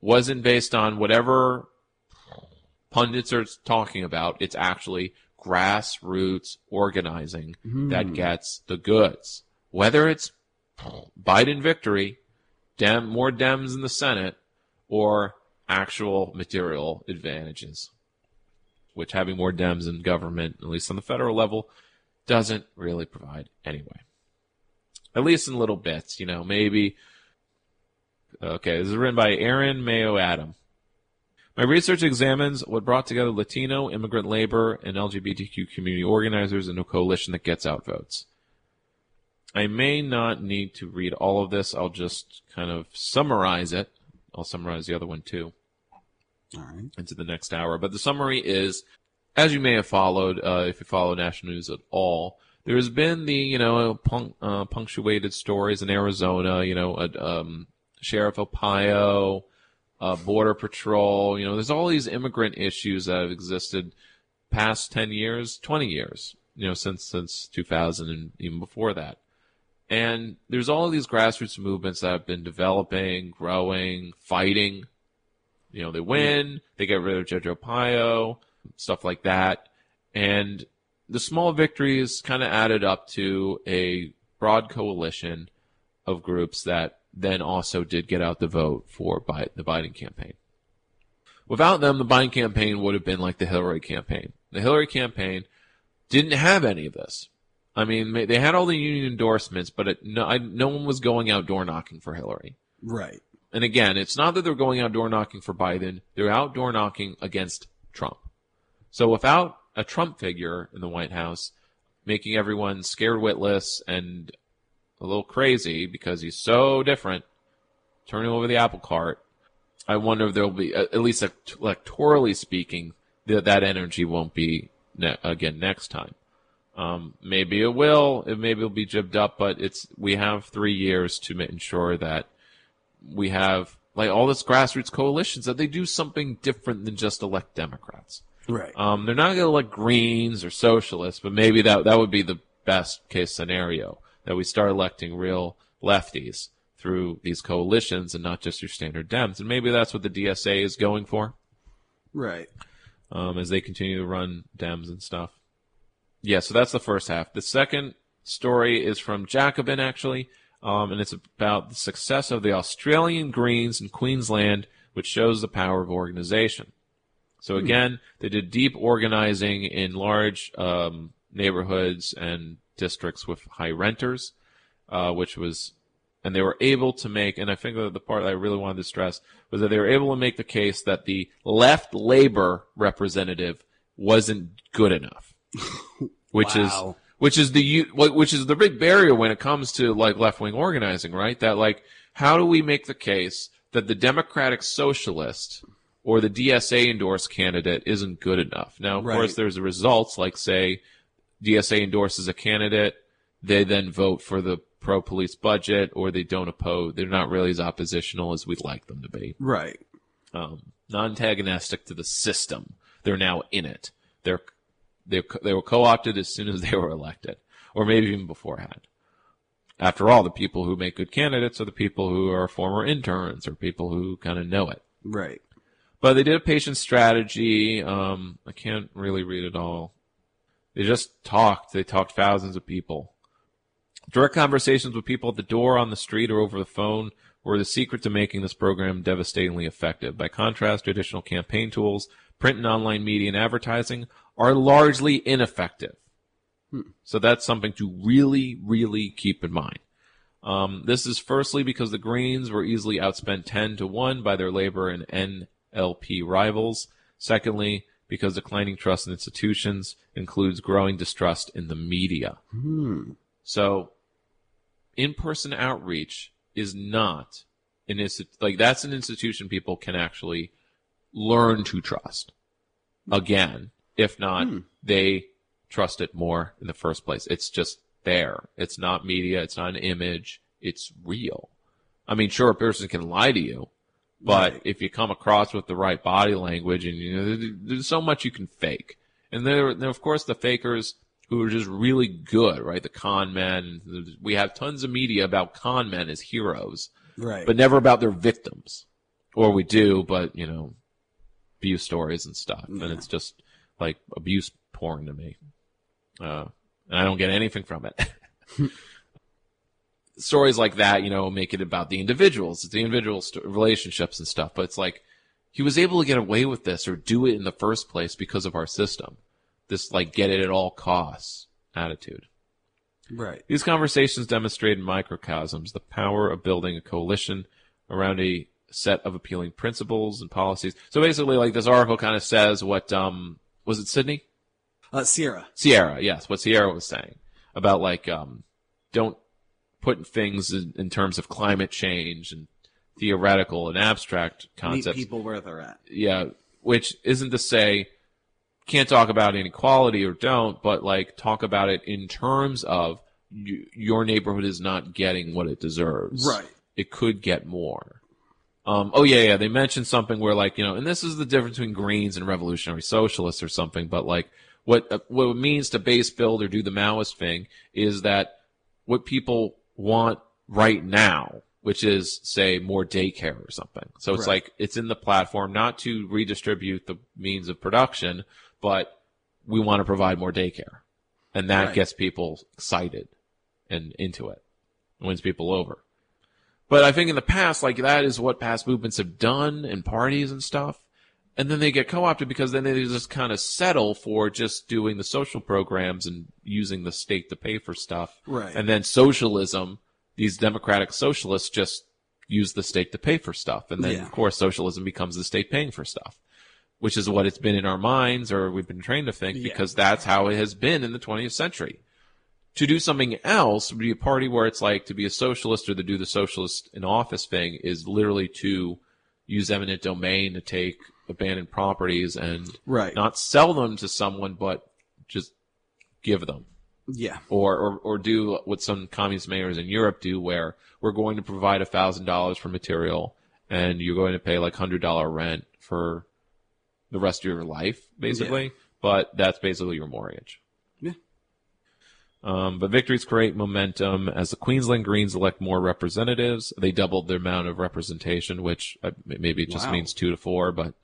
wasn't based on whatever pundits are talking about. It's actually grassroots organizing that Hmm. gets the goods. Whether it's Biden victory, Dem, more Dems in the Senate, or actual material advantages, which having more Dems in government, at least on the federal level, doesn't really provide anyway. At least in little bits, you know, maybe. Okay, this is written by Erin Mayo-Adam. My research examines what brought together Latino, immigrant labor, and LGBTQ community organizers in a coalition that gets out votes. I may not need to read all of this. I'll just kind of summarize it. I'll summarize the other one too All right. into the next hour. But the summary is, as you may have followed, uh, if you follow national news at all, there has been the you know punc- uh, punctuated stories in Arizona. You know, uh, um, Sheriff Arpaio, uh, Border Patrol. You know, there's all these immigrant issues that have existed past ten years, twenty years. You know, since since 2000 and even before that. And there's all of these grassroots movements that have been developing, growing, fighting. You know, they win, they get rid of Joe Arpaio, stuff like that. And the small victories kind of added up to a broad coalition of groups that then also did get out the vote for Bi- the Biden campaign. Without them, the Biden campaign would have been like the Hillary campaign. The Hillary campaign didn't have any of this. I mean, they had all the union endorsements, but it, no, I, no one was going out door knocking for Hillary. Right. And again, it's not that they're going out door knocking for Biden; they're out door knocking against Trump. So without a Trump figure in the White House, making everyone scared witless and a little crazy because he's so different, turning over the apple cart. I wonder if there'll be, at least electorally speaking, that that energy won't be ne- again next time. Um, maybe it will. It maybe it'll be jibbed up, but it's we have three years to ensure that we have like all this grassroots coalitions that they do something different than just elect Democrats. Right. Um, they're not going to elect Greens or Socialists, but maybe that that would be the best case scenario that we start electing real lefties through these coalitions and not just your standard Dems. And maybe that's what the DSA is going for. Right. Um, as they continue to run Dems and stuff. Yeah, so that's the first half. The second story is from Jacobin, actually, um, and it's about the success of the Australian Greens in Queensland, which shows the power of organization. So Hmm. again, they did deep organizing in large um, neighborhoods and districts with high renters, uh, which was, and they were able to make, and I think that the part I really wanted to stress was that they were able to make the case that the left labor representative wasn't good enough, which Wow. is which is the which is the big barrier when it comes to like left wing organizing, right? That like how do we make the case that the Democratic Socialist or the DSA endorsed candidate isn't good enough? Now, of Right. course, there's results like say DSA endorses a candidate, they then vote for the pro police budget, or they don't oppose. They're not really as oppositional as we'd like them to be Right. um, non-antagonistic to the system. They're now in it. They're they they were co-opted as soon as they were elected, or maybe even beforehand. After all, the people who make good candidates are the people who are former interns or people who kind of know it. Right. But they did a patient strategy. Um, I can't really read it all. They just talked. They talked thousands of people. Direct conversations with people at the door, on the street, or over the phone were the secret to making this program devastatingly effective. By contrast, traditional campaign tools, print and online media and advertising are largely ineffective. So that's something to really, really keep in mind. Um, this is firstly because the Greens were easily outspent 10 to 1 by their Labor and NLP rivals. Secondly, because declining trust in institutions includes growing distrust in the media. Hmm. So, in-person outreach is not an insti- like that's an institution people can actually learn to trust. Again, if not, they trust it more in the first place. It's just there. It's not media. It's not an image. It's real. I mean, sure, a person can lie to you, but Right. if you come across with the right body language and you know, there's so much you can fake. And there, there, of course, the fakers who are just really good, right? The con men. We have tons of media about con men as heroes, Right. but never about their victims. Or we do, but you know, abuse stories and stuff, and it's just like abuse porn to me. Uh, and I don't get anything from it. stories like that, you know, make it about the individuals, the individual st- relationships and stuff. But it's like he was able to get away with this or do it in the first place because of our system. This like get it at all costs attitude. Right. These conversations demonstrate in microcosms the power of building a coalition around a set of appealing principles and policies. So basically, like this article kind of says what um was it Sydney? Uh, Sierra. Sierra, yes, what Sierra was saying about like um don't put things in, in terms of climate change and theoretical and abstract concepts. Meet people where they're at. Yeah, which isn't to say can't talk about inequality or don't, but like talk about it in terms of y- your neighborhood is not getting what it deserves. Right. It could get more. Um, oh yeah, yeah. They mentioned something where like you know, and this is the difference between Greens and Revolutionary Socialists or something. But like what uh, what it means to base build or do the Maoist thing is that what people want right now, which is say more daycare or something. So it's Right. like it's in the platform not to redistribute the means of production, but we want to provide more daycare, and that Right. gets people excited and into it, wins people over. But I think in the past, like that is what past movements have done and parties and stuff. And then they get co-opted because then they just kind of settle for just doing the social programs and using the state to pay for stuff. Right. And then socialism, these democratic socialists just use the state to pay for stuff. And then, Yeah. of course, socialism becomes the state paying for stuff, which is what it's been in our minds or we've been trained to think Yeah. because that's how it has been in the 20th century. To do something else would be a party where it's like to be a socialist or to do the socialist in office thing is literally to use eminent domain to take abandoned properties and Right. not sell them to someone, but just give them Yeah. or, or or do what some communist mayors in Europe do, where we're going to provide a thousand dollars for material, and you're going to pay like hundred dollar rent for the rest of your life, basically. But that's basically your mortgage. Yeah. Um, but victories create momentum as the Queensland Greens elect more representatives. They doubled their amount of representation, which uh, maybe it just Wow. means two to four, but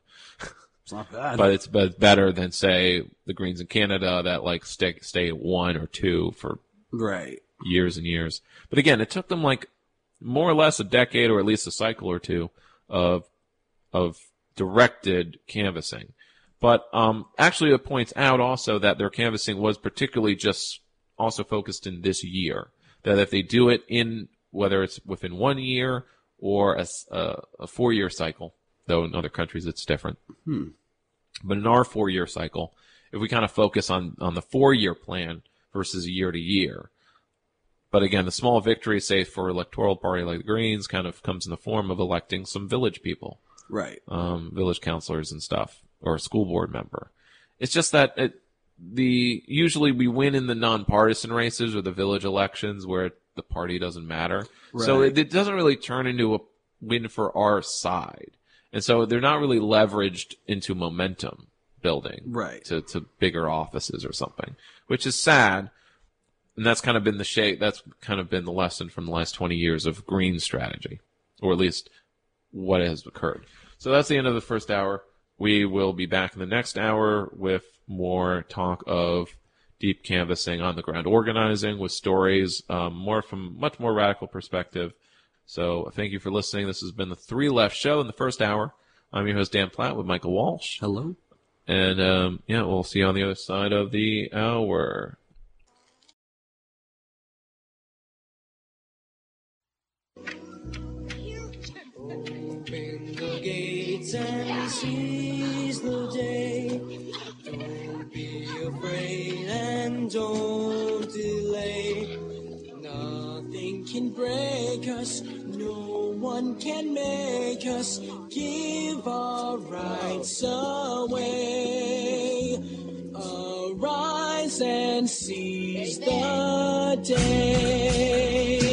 It's not bad. but it's but better than say the Greens in Canada that like stay stay at one or two for right. years and years. But again, it took them like more or less a decade or at least a cycle or two of of directed canvassing. But um, actually, it points out also that their canvassing was particularly just also focused in this year. That if they do it in whether it's within one year or a a four year cycle, though in other countries it's different. Hmm. But in our four year cycle, if we kind of focus on, on the four year plan versus year to year, but again, the small victory, say for electoral party like the Greens, kind of comes in the form of electing some village people, Right. um, village councilors and stuff, or a school board member. It's just that it, the usually we win in the nonpartisan races or the village elections where the party doesn't matter. So it, it doesn't really turn into a win for our side, and so they're not really leveraged into momentum building Right. to to bigger offices or something, which is sad. And that's kind of been the shape. That's kind of been the lesson from the last 20 years of green strategy, or at least what has occurred. So that's the end of the first hour. We will be back in the next hour with more talk of deep canvassing on the ground organizing with stories, um, more from much more radical perspective. So thank you for listening. This has been the Three Left Show in the first hour. I'm your host Dan Platt with Michael Walsh. Hello. And um, yeah, we'll see you on the other side of the hour. Open the gates and seize the day. Don't be afraid and don't can break us, no one can make us give our rights away. Arise and seize the day.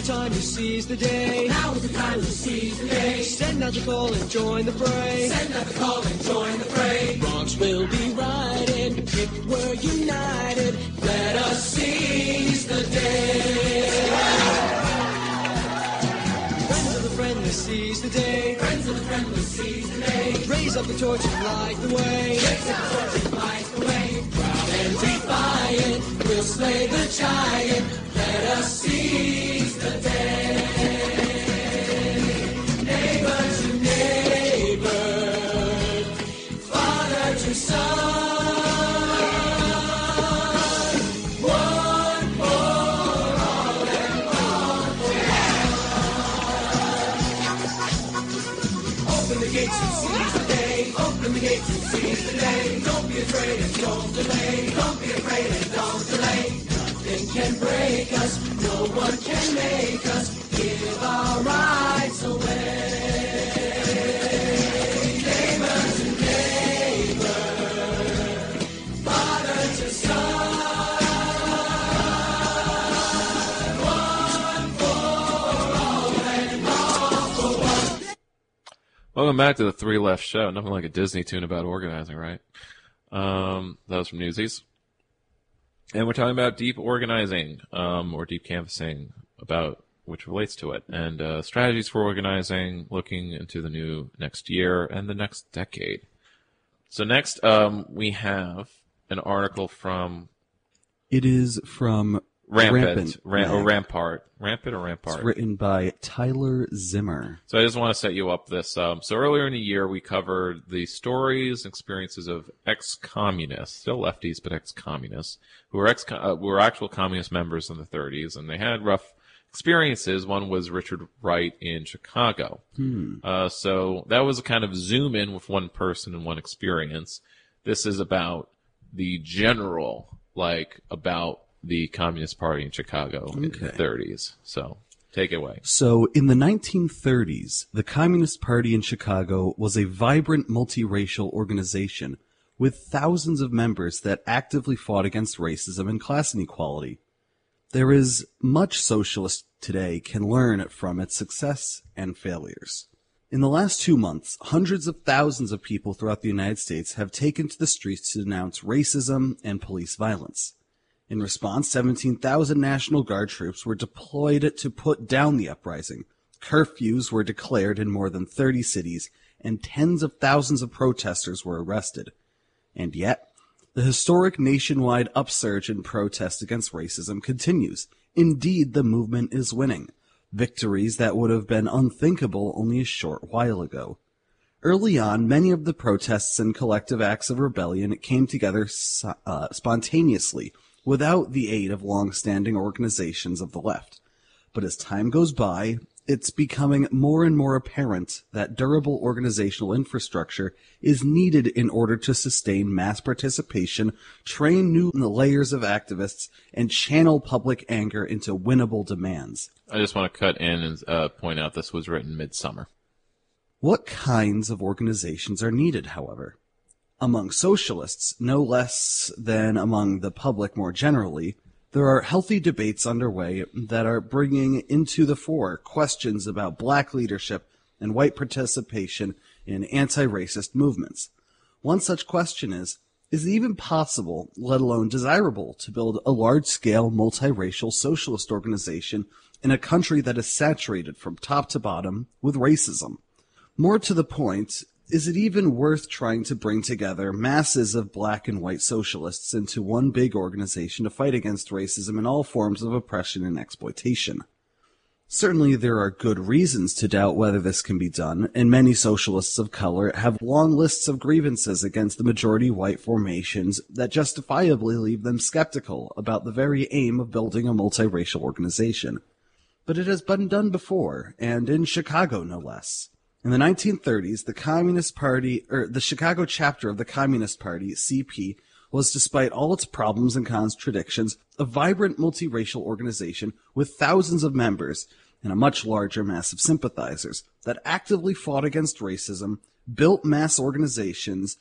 The time to seize the day. Now is the time to seize the day. Send out the call and join the fray. Send out the call and join the fray. Wrongs will be righted if we're united. Let us seize the day. Seize the day. Friends of the friendless seize the day. Raise up the torch and light the way. Raise up the torch and light the way. Proud and defiant, we'll slay the giant. Let us seize the day. Don't be afraid and don't delay. Don't be afraid and don't delay. Nothing can break us. No one can make us give our rights away. Welcome back to the Three Left Show. Nothing like a Disney tune about organizing, right? Um, that was from Newsies. And we're talking about deep organizing, um, or deep canvassing about which relates to it, and uh, strategies for organizing, looking into the new next year and the next decade. So next, um, we have an article from It is from Rampant, Rampant Ram- or Rampart, Rampant or Rampart. It's written by Tyler Zimmer. So I just want to set you up this. Um, so earlier in the year, we covered the stories and experiences of ex-communists, still lefties, but ex-communists, who were ex uh, who were actual communist members in the 30s, and they had rough experiences. One was Richard Wright in Chicago. Hmm. Uh, so that was a kind of zoom in with one person and one experience. This is about the general, like about the Communist Party in Chicago in the Okay. 30s. So take it away. So, in the 1930s, the Communist Party in Chicago was a vibrant multiracial organization with thousands of members that actively fought against racism and class inequality. There is much socialists today can learn from its success and failures. In the last two months, hundreds of thousands of people throughout the United States have taken to the streets to denounce racism and police violence. In response, 17,000 National Guard troops were deployed to put down the uprising. Curfews were declared in more than 30 cities, and tens of thousands of protesters were arrested. And yet, the historic nationwide upsurge in protest against racism continues. Indeed, the movement is winning. Victories that would have been unthinkable only a short while ago. Early on, many of the protests and collective acts of rebellion came together uh, spontaneously, without the aid of long-standing organizations of the left. But as time goes by, it's becoming more and more apparent that durable organizational infrastructure is needed in order to sustain mass participation, train new layers of activists, and channel public anger into winnable demands. I just want to cut in and uh, point out this was written midsummer. What kinds of organizations are needed, however? Among socialists, no less than among the public more generally, there are healthy debates underway that are bringing into the fore questions about black leadership and white participation in anti-racist movements. One such question is, is it even possible, let alone desirable, to build a large-scale multiracial socialist organization in a country that is saturated from top to bottom with racism? More to the point, is it even worth trying to bring together masses of black and white socialists into one big organization to fight against racism and all forms of oppression and exploitation? Certainly there are good reasons to doubt whether this can be done, and many socialists of color have long lists of grievances against the majority white formations that justifiably leave them skeptical about the very aim of building a multiracial organization. But it has been done before, and in Chicago no less. In the 1930s, the Communist Party, or the Chicago chapter of the Communist Party, CP, was, despite all its problems and contradictions, a vibrant multiracial organization with thousands of members and a much larger mass of sympathizers that actively fought against racism, built mass organizations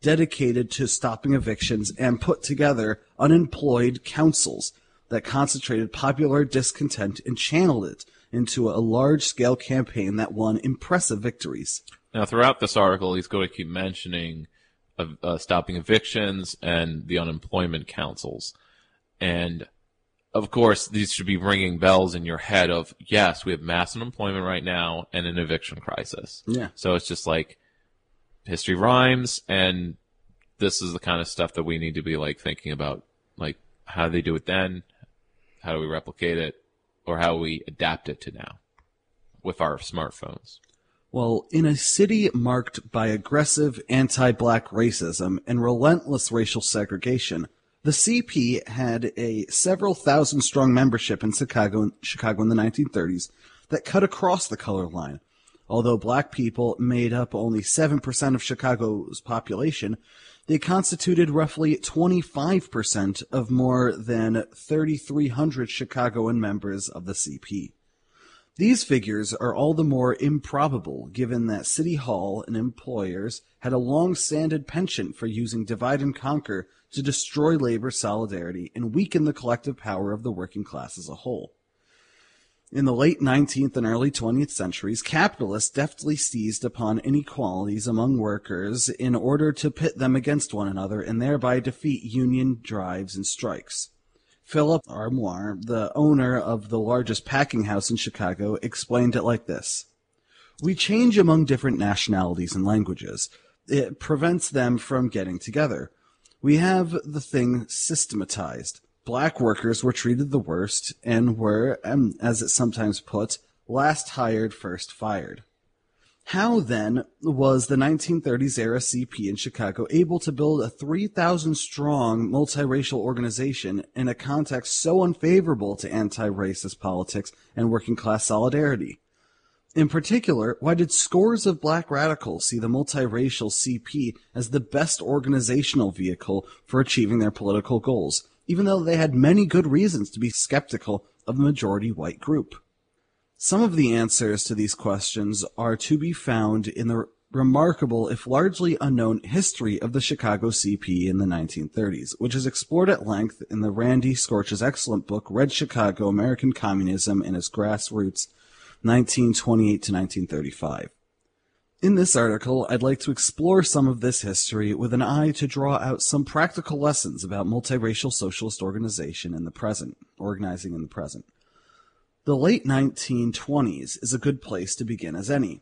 dedicated to stopping evictions, and put together unemployed councils that concentrated popular discontent and channeled it into a large scale campaign that won impressive victories. Now, throughout this article, he's going to keep mentioning uh, uh, stopping evictions and the unemployment councils. And of course, these should be ringing bells in your head of, yes, we have mass unemployment right now and an eviction crisis. Yeah. So it's just like history rhymes and this is the kind of stuff that we need to be like thinking about, like how do they do it then? How do we replicate it? Or how we adapt it to now with our smartphones? Well, in a city marked by aggressive anti-black racism and relentless racial segregation, the CP had a several thousand strong membership in Chicago, Chicago in the 1930s that cut across the color line. Although black people made up only 7% of Chicago's population, they constituted roughly 25% of more than 3,300 Chicagoan members of the CP. These figures are all the more improbable given that City Hall and employers had a long-standing penchant for using divide and conquer to destroy labor solidarity and weaken the collective power of the working class as a whole. In the late 19th and early 20th centuries, capitalists deftly seized upon inequalities among workers in order to pit them against one another and thereby defeat union drives and strikes. Philip Armour, the owner of the largest packing house in Chicago, explained it like this. We change among different nationalities and languages. It prevents them from getting together. We have the thing systematized. Black workers were treated the worst and were, um, as it's sometimes put, last hired, first fired. How then was the 1930s era CP in Chicago able to build a 3,000 strong multiracial organization in a context so unfavorable to anti-racist politics and working class solidarity? In particular, why did scores of black radicals see the multiracial CP as the best organizational vehicle for achieving their political goals, even though they had many good reasons to be skeptical of the majority white group? Some of the answers to these questions are to be found in the remarkable, if largely unknown, history of the Chicago CP in the 1930s, which is explored at length in the Randi Storch's excellent book, Red Chicago American Communism and Its Grassroots, 1928 to 1935. In this article, I'd like to explore some of this history with an eye to draw out some practical lessons about multiracial socialist organization in the present, organizing in the present. The late 1920s is a good place to begin as any.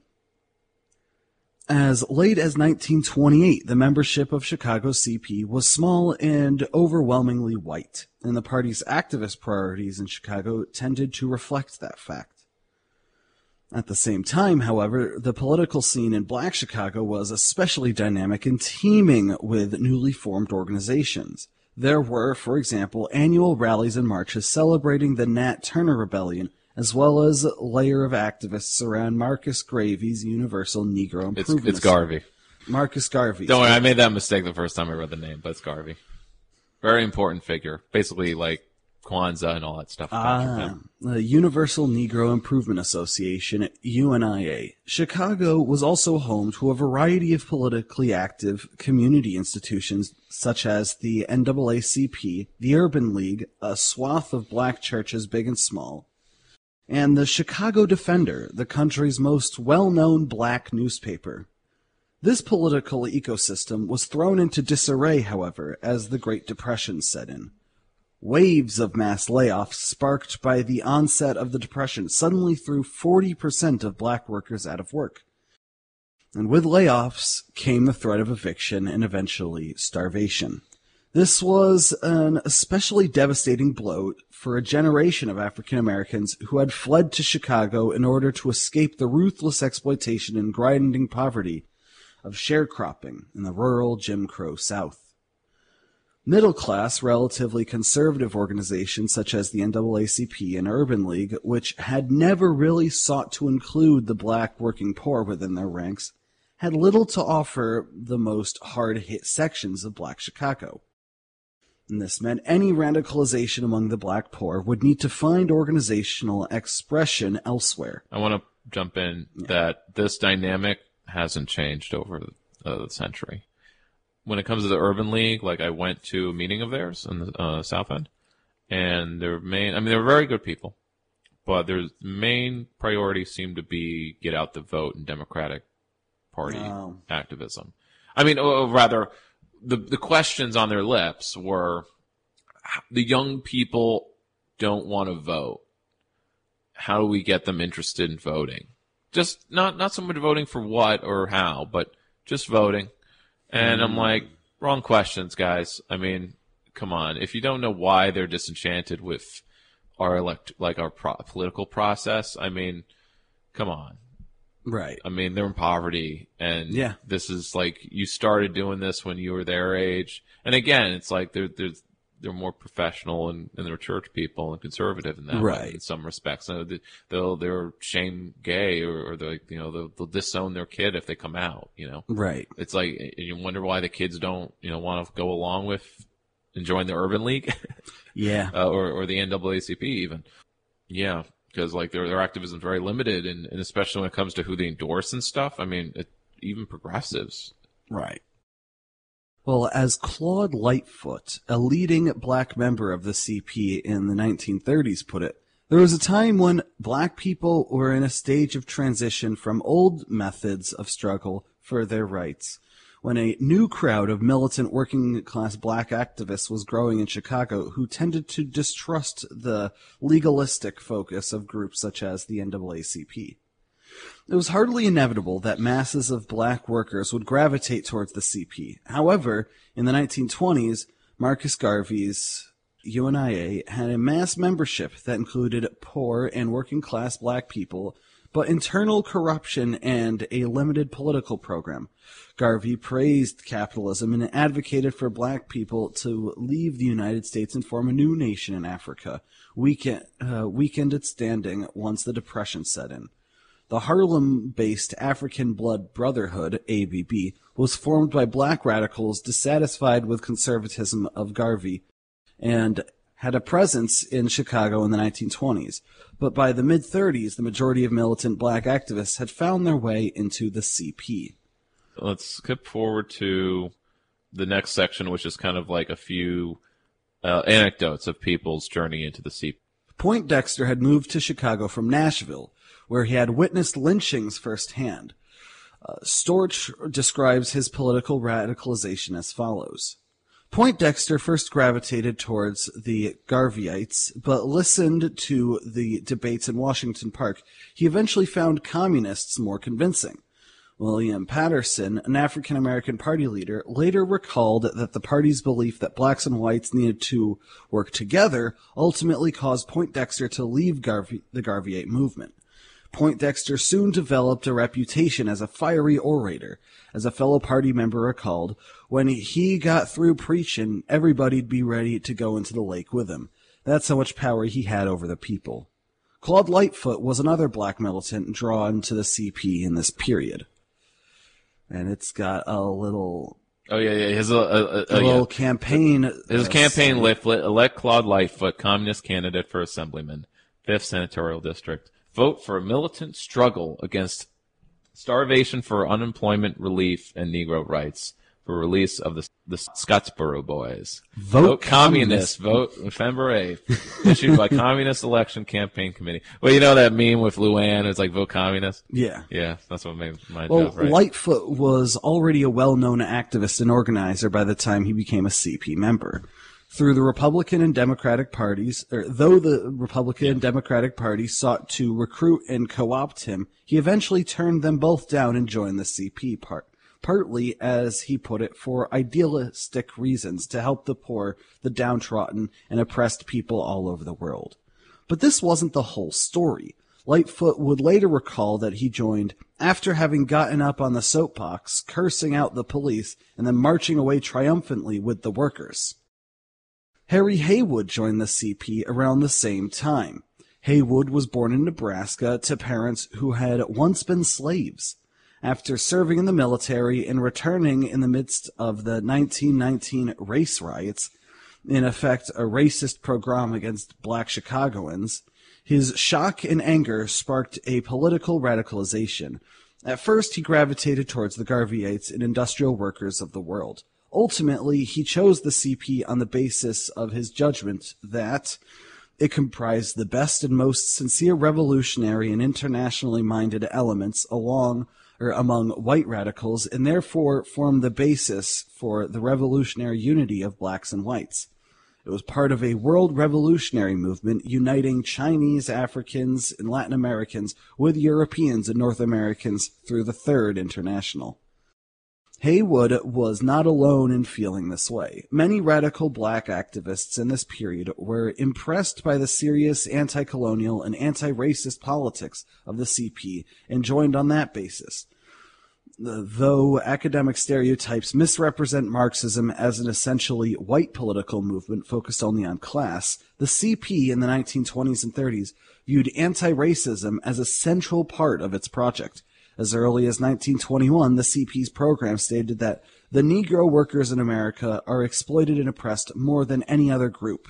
As late as 1928, the membership of Chicago CP was small and overwhelmingly white, and the party's activist priorities in Chicago tended to reflect that fact. At the same time, however, the political scene in black Chicago was especially dynamic and teeming with newly formed organizations. There were, for example, annual rallies and marches celebrating the Nat Turner Rebellion, as well as a layer of activists around Marcus Garvey's Universal Negro It's, Improvement. it's Garvey. Marcus Garvey. Don't worry, I made that mistake the first time I read the name, but it's Garvey. Very important figure. Basically, like Kwanzaa and all that stuff. Ah, the Universal Negro Improvement Association, UNIA. Chicago was also home to a variety of politically active community institutions such as the NAACP, the Urban League, a swath of black churches big and small, and the Chicago Defender, the country's most well-known black newspaper. This political ecosystem was thrown into disarray, however, as the Great Depression set in. Waves of mass layoffs sparked by the onset of the Depression suddenly threw 40% of black workers out of work. And with layoffs came the threat of eviction and eventually starvation. This was an especially devastating blow for a generation of African Americans who had fled to Chicago in order to escape the ruthless exploitation and grinding poverty of sharecropping in the rural Jim Crow South. Middle class, relatively conservative organizations such as the NAACP and Urban League, which had never really sought to include the black working poor within their ranks, had little to offer the most hard hit sections of black Chicago. And this meant any radicalization among the black poor would need to find organizational expression elsewhere. I want to jump in that this dynamic hasn't changed over uh, the century. When it comes to the Urban League, like I went to a meeting of theirs in the uh, South End, and their main, I mean, they're very good people, but their main priority seemed to be get out the vote and Democratic Party Oh. activism. I mean, or rather, the the questions on their lips were the young people don't want to vote. How do we get them interested in voting? Just not not so much voting for what or how, but just voting. And I'm Mm. like, wrong questions, guys. I mean, come on. If you don't know why they're disenchanted with our elect like our pro- political process, I mean, come on. Right. I mean, they're in poverty, and Yeah. this is like you started doing this when you were their age. And again, it's like they're they're more professional and, and they're church people and conservative in that way Right. in some respects. So they- they'll they're shame gay or, or they you know they'll, they'll disown their kid if they come out. You know, Right. It's like and you wonder why the kids don't you know want to go along with and join the urban league. Yeah. uh, or or the NAACP even. Yeah, because like their their activism is very limited, and, and especially when it comes to who they endorse and stuff. I mean, it, even progressives. Right. Well, as Claude Lightfoot, a leading black member of the CP in the 1930s, put it, there was a time when black people were in a stage of transition from old methods of struggle for their rights, when a new crowd of militant working class black activists was growing in Chicago who tended to distrust the legalistic focus of groups such as the NAACP. It was hardly inevitable that masses of black workers would gravitate towards the CP. However, in the 1920s, Marcus Garvey's UNIA had a mass membership that included poor and working class black people, but internal corruption and a limited political program. Garvey praised capitalism and advocated for black people to leave the United States and form a new nation in Africa, weaken, uh, weakened its standing once the Depression set in. The Harlem based African Blood Brotherhood, ABB, was formed by black radicals dissatisfied with conservatism of Garvey and had a presence in Chicago in the 1920s. But by the mid 30s, the majority of militant black activists had found their way into the CP. Let's skip forward to the next section, which is kind of like a few uh, anecdotes of people's journey into the CP. Poindexter had moved to Chicago from Nashville, where he had witnessed lynchings firsthand. Uh, Storch describes his political radicalization as follows. Poindexter first gravitated towards the Garveyites, but listened to the debates in Washington Park. He eventually found communists more convincing. William Patterson, an African American party leader, later recalled that the party's belief that blacks and whites needed to work together ultimately caused Poindexter to leave Garvey, the Garveyite movement. Poindexter soon developed a reputation as a fiery orator. As a fellow party member recalled, when he got through preaching, everybody'd be ready to go into the lake with him. That's how much power he had over the people. Claude Lightfoot was another black militant drawn to the CP in this period. And it's got a little Oh yeah, yeah. His uh, uh, a uh, little yeah. campaign. His uh, campaign leaflet: elect Claude Lightfoot, communist candidate for assemblyman, fifth senatorial district. Vote for a militant struggle against starvation for unemployment relief and Negro rights for release of the the Scottsboro Boys. Vote communist. Vote November eighth. issued by Communist Election Campaign Committee. Well, you know that meme with Luann? It's like vote communist. Yeah. Yeah, that's what made my Well, job right. Lightfoot was already a well-known activist and organizer by the time he became a CP member. Through the Republican and Democratic parties, or though the Republican and Democratic Party sought to recruit and co-opt him, he eventually turned them both down and joined the CP part. Partly, as he put it, for idealistic reasons to help the poor, the downtrodden, and oppressed people all over the world. But this wasn't the whole story. Lightfoot would later recall that he joined after having gotten up on the soapbox, cursing out the police, and then marching away triumphantly with the workers. Harry Haywood joined the CP around the same time. Haywood was born in Nebraska to parents who had once been slaves. After serving in the military and returning in the midst of the 1919 race riots, in effect a racist pogrom against black Chicagoans, his shock and anger sparked a political radicalization. At first, he gravitated towards the Garveyites and industrial workers of the world. Ultimately, he chose the CP on the basis of his judgment that it comprised the best and most sincere revolutionary and internationally minded elements along or among white radicals and therefore formed the basis for the revolutionary unity of blacks and whites. It was part of a world revolutionary movement uniting Chinese, Africans, and Latin Americans with Europeans and North Americans through the Third International. Haywood was not alone in feeling this way. Many radical black activists in this period were impressed by the serious anti colonial and anti racist politics of the CP and joined on that basis. Though academic stereotypes misrepresent Marxism as an essentially white political movement focused only on class, the CP in the 1920s and 30s viewed anti racism as a central part of its project. As early as 1921, the CP's program stated that the Negro workers in America are exploited and oppressed more than any other group.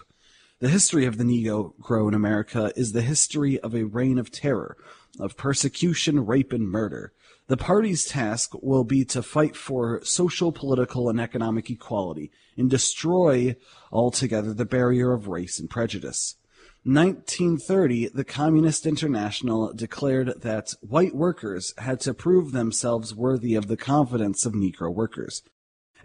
The history of the Negro in America is the history of a reign of terror, of persecution, rape, and murder. The party's task will be to fight for social, political, and economic equality and destroy altogether the barrier of race and prejudice. 1930, the Communist International declared that white workers had to prove themselves worthy of the confidence of Negro workers.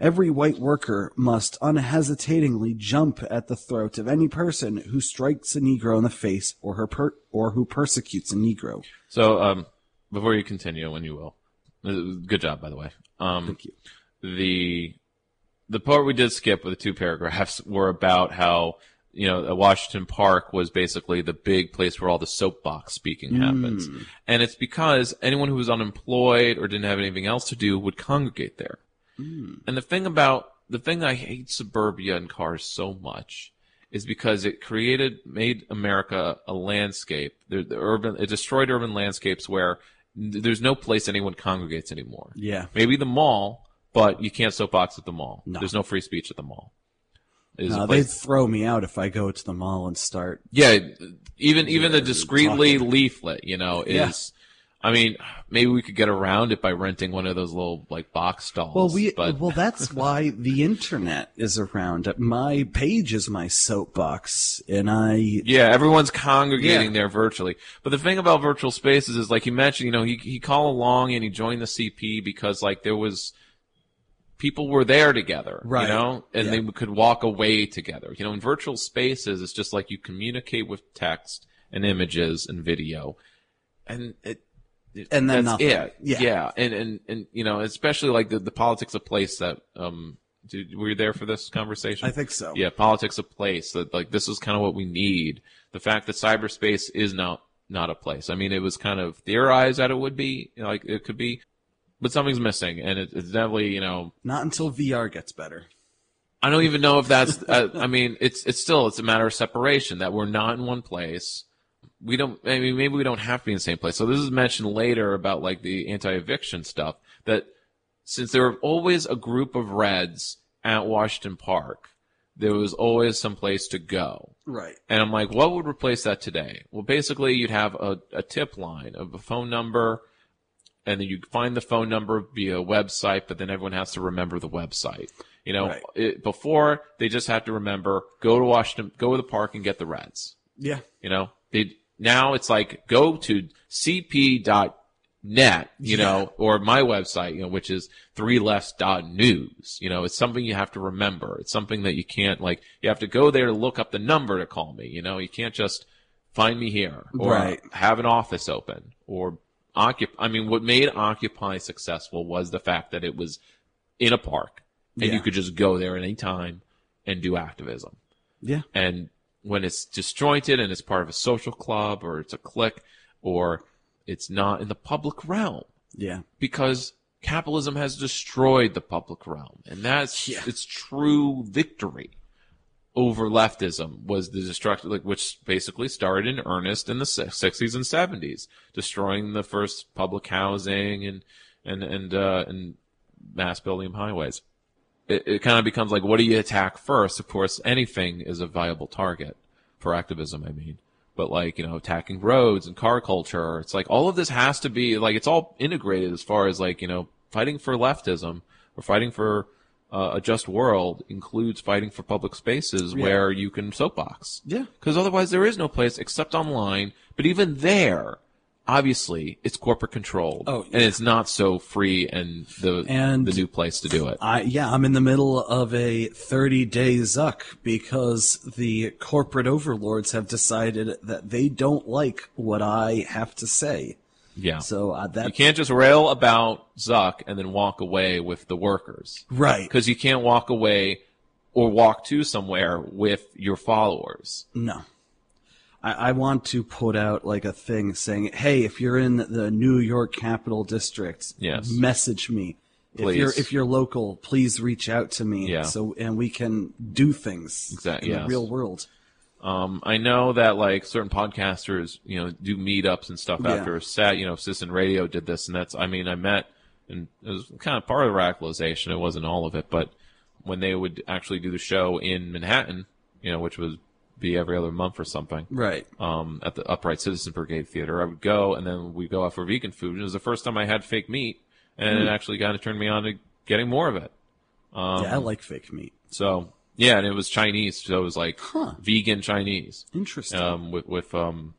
Every white worker must unhesitatingly jump at the throat of any person who strikes a Negro in the face or her per- or who persecutes a Negro. So, um, before you continue, when you will, Uh, good job, by the way. Um, Thank you. The the part we did skip with the two paragraphs were about how you know, Washington Park was basically the big place where all the soapbox speaking happens. Mm. And it's because anyone who was unemployed or didn't have anything else to do would congregate there. Mm. And the thing about the thing I hate suburbia and cars so much is because it created made America a landscape. The, the urban it destroyed urban landscapes where there's no place anyone congregates anymore. Yeah. Maybe the mall, but you can't soapbox at the mall. No. There's no free speech at the mall. Is No, they'd throw me out if I go to the mall and start. yeah, even even the discreetly talking. leaflet, you know, is. Yeah. I mean, maybe we could get around it by renting one of those little like box stalls. Well, we but well that's why the internet is around. My page is my soapbox, and I Yeah, everyone's congregating Yeah. there virtually. But the thing about virtual spaces is, like you mentioned, you know, he he called along and he joined the CP because like there was people were there together, Right. You know, and Yeah. they could walk away together. You know, in virtual spaces, it's just like you communicate with text and images and video, and it. it- And then that's nothing. it. Yeah. yeah, and and and you know, especially like the the politics of place that um, did, were you there for this conversation? I think so. Yeah, politics of place. That like this is kind of what we need. The fact that cyberspace is not not a place. I mean, it was kind of theorized that it would be, you know, like it could be, but something's missing, and it, it's definitely, you know, not until VR gets better. I don't even know if that's. uh, I mean, it's it's still it's a matter of separation that we're not in one place. We don't. I mean, maybe we don't have to be in the same place. So this is mentioned later about like the anti-eviction stuff. That since there were always a group of Reds at Washington Park, there was always some place to go. Right. And I'm like, what would replace that today? Well, basically, you'd have a, a tip line of a phone number, and then you find the phone number via a website, but then everyone has to remember the website. You know, Right. it, before they just have to remember go to Washington, go to the park and get the Reds. Yeah. You know, they now it's like go to cp.net, you Yeah. know, or my website, you know, which is three news. You know, it's something you have to remember. It's something that you can't like. You have to go there to look up the number to call me. You know, you can't just find me here or Right. have an office open or occupy. I mean, what made Occupy successful was the fact that it was in a park and Yeah. you could just go there at any time and do activism. Yeah. And when it's disjointed and it's part of a social club or it's a clique or it's not in the public realm Yeah. because capitalism has destroyed the public realm and that's its true victory over leftism was the destruction like which basically started in earnest in the 60s and 70s destroying the first public housing and and and uh and mass building highways. It, it kind of becomes like what do you attack first? Of course anything is a viable target for activism i mean. But like you know attacking roads and car culture it's like all of this has to be like it's all integrated as far as like you know fighting for leftism or fighting for uh, a just world includes fighting for public spaces Yeah. where you can soapbox Yeah. because otherwise there is no place except online but even there obviously it's corporate controlled Oh, and it's not so free and the And- the new place to do it I yeah, I'm in the middle of a 30 day zuck because the corporate overlords have decided that they don't like what I have to say. Yeah. So uh, that You can't just rail about Zuck and then walk away with the workers. Right. Because you can't walk away or walk to somewhere with your followers. No. I, I want to put out like a thing saying, "Hey, if you're in the New York Capital District, Yes. message me. If you're if you're local, please reach out to me. Yeah. So and we can do things Exactly, in yes. the real world. Um, I know that like certain podcasters, you know, do meetups and stuff Yeah. after a set. You know, Citizen Radio did this, and that's. I mean, I met, and it was kind of part of the radicalization. It wasn't all of it, but when they would actually do the show in Manhattan, you know, which would be every other month or something, Right. Um, at the Upright Citizen Brigade Theater, I would go, and then we would go out for vegan food. And it was the first time I had fake meat, and it Mm. actually kind of turned me on to getting more of it. Um, yeah, I like fake meat. so yeah, and it was Chinese, so it was like Huh. vegan Chinese. Interesting. Um, with with um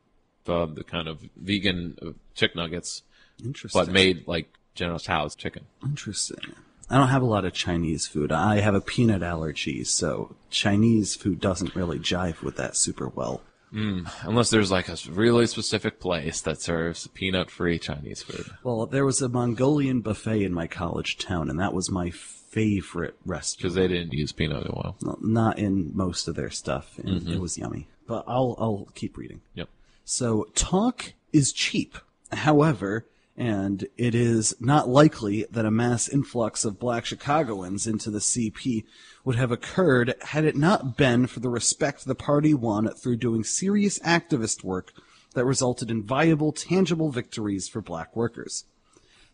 the, the kind of vegan uh, chick nuggets, Interesting. but made like General Tso's chicken. Interesting. I don't have a lot of Chinese food. I have a peanut allergy, so Chinese food doesn't really jive with that super well. Mm, unless there's like a really specific place that serves peanut-free Chinese food. Well, there was a Mongolian buffet in my college town, and that was my favorite restaurant. Because they didn't use peanut oil. Not in most of their stuff, and Mhm. it was yummy. But I'll I'll keep reading. Yep. So talk is cheap. However, and it is not likely that a mass influx of black Chicagoans into the CP would have occurred had it not been for the respect the party won through doing serious activist work that resulted in viable, tangible victories for black workers.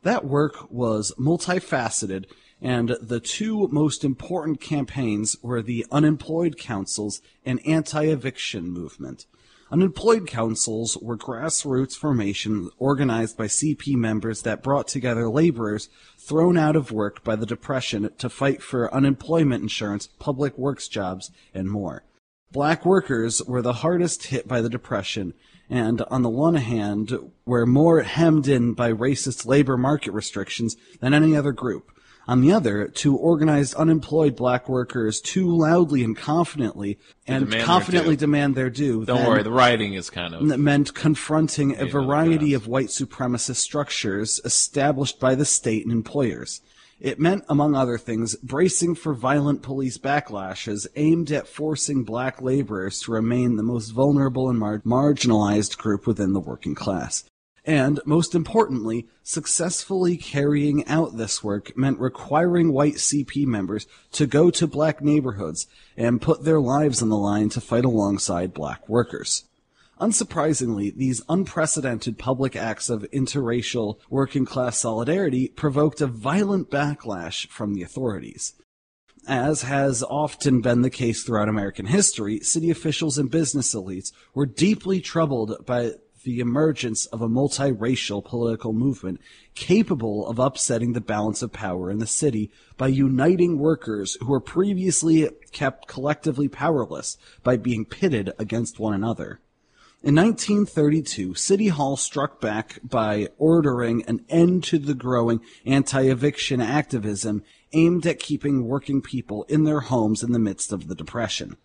That work was multifaceted, and the two most important campaigns were the Unemployed Councils and Anti-Eviction Movement. Unemployed councils were grassroots formations organized by CP members that brought together laborers thrown out of work by the Depression to fight for unemployment insurance, public works jobs, and more. Black workers were the hardest hit by the Depression, and on the one hand, were more hemmed in by racist labor market restrictions than any other group. On the other, to organize unemployed black workers too loudly and confidently, and demand confidently due. demand their due. Don't then- worry, the writing is kind of that meant confronting a variety of white supremacist structures established by the state and employers. It meant, among other things, bracing for violent police backlashes aimed at forcing black laborers to remain the most vulnerable and mar- marginalized group within the working class. And, most importantly, successfully carrying out this work meant requiring white CP members to go to black neighborhoods and put their lives on the line to fight alongside black workers. Unsurprisingly, these unprecedented public acts of interracial working class solidarity provoked a violent backlash from the authorities. As has often been the case throughout American history, city officials and business elites were deeply troubled by the emergence of a multiracial political movement capable of upsetting the balance of power in the city by uniting workers who were previously kept collectively powerless by being pitted against one another. In 1932, City Hall struck back by ordering an end to the growing anti-eviction activism aimed at keeping working people in their homes in the midst of the Depression.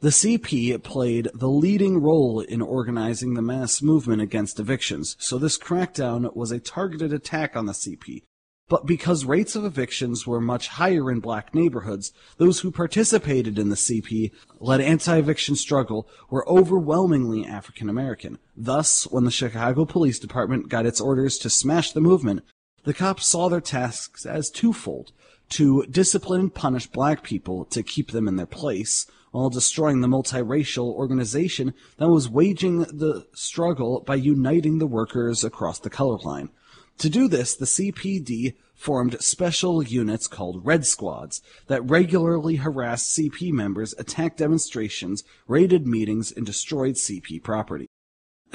The CP played the leading role in organizing the mass movement against evictions, so this crackdown was a targeted attack on the CP. But because rates of evictions were much higher in black neighborhoods, those who participated in the CP led anti-eviction struggle were overwhelmingly African American. Thus, when the Chicago Police Department got its orders to smash the movement, the cops saw their tasks as twofold to discipline and punish black people to keep them in their place, while destroying the multiracial organization that was waging the struggle by uniting the workers across the color line. To do this, the CPD formed special units called Red Squads that regularly harassed CP members, attacked demonstrations, raided meetings, and destroyed CP property.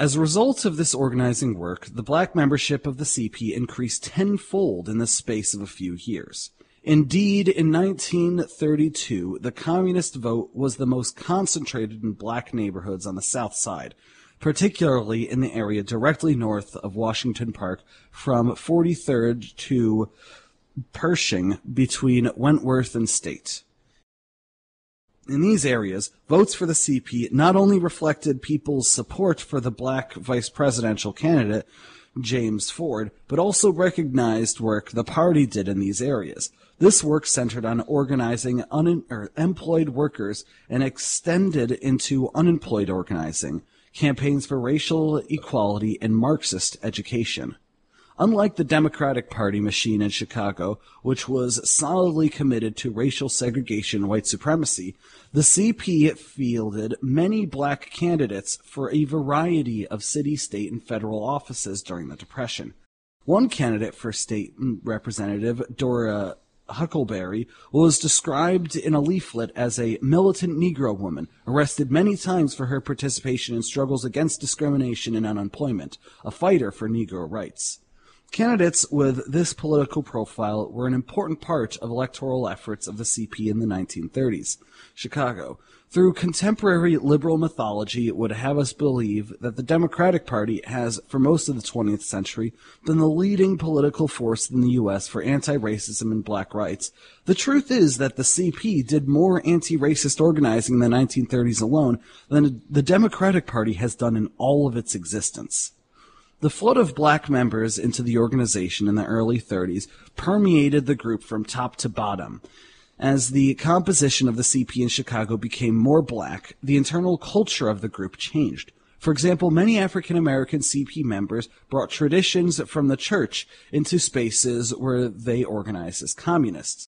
As a result of this organizing work, the black membership of the CP increased tenfold in the space of a few years. Indeed, in 1932, the communist vote was the most concentrated in black neighborhoods on the South Side, particularly in the area directly north of Washington Park from 43rd to Pershing between Wentworth and State. In these areas, votes for the CP not only reflected people's support for the black vice presidential candidate, James Ford, but also recognized work the party did in these areas. This work centered on organizing unemployed workers and extended into unemployed organizing, campaigns for racial equality, and Marxist education. Unlike the Democratic Party machine in Chicago, which was solidly committed to racial segregation and white supremacy, the CP fielded many black candidates for a variety of city, state, and federal offices during the Depression. One candidate for state representative, Dora Huckleberry, was described in a leaflet as a militant Negro woman, arrested many times for her participation in struggles against discrimination and unemployment, a fighter for Negro rights. Candidates with this political profile were an important part of electoral efforts of the CP in the 1930s. Chicago. Through contemporary liberal mythology it would have us believe that the Democratic Party has, for most of the 20th century, been the leading political force in the U.S. for anti-racism and black rights. The truth is that the CP did more anti-racist organizing in the 1930s alone than the Democratic Party has done in all of its existence. The flood of black members into the organization in the early 30s permeated the group from top to bottom. As the composition of the CP in Chicago became more black, the internal culture of the group changed. For example, many African American CP members brought traditions from the church into spaces where they organized as communists.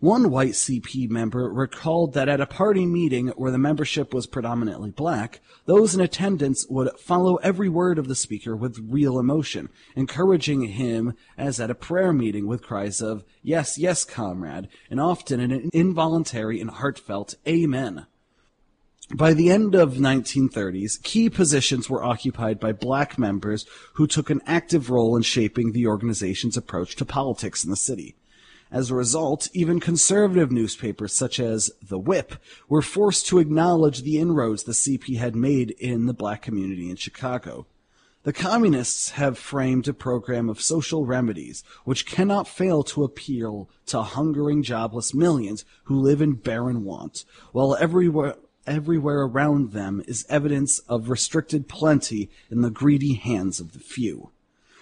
One white CP member recalled that at a party meeting where the membership was predominantly black, those in attendance would follow every word of the speaker with real emotion, encouraging him as at a prayer meeting with cries of, Yes, yes, comrade, and often an involuntary and heartfelt Amen. By the end of 1930s, key positions were occupied by black members who took an active role in shaping the organization's approach to politics in the city. As a result, even conservative newspapers such as The Whip were forced to acknowledge the inroads the CP had made in the black community in Chicago. The communists have framed a program of social remedies which cannot fail to appeal to hungering jobless millions who live in barren want, while everywhere everywhere around them is evidence of restricted plenty in the greedy hands of the few.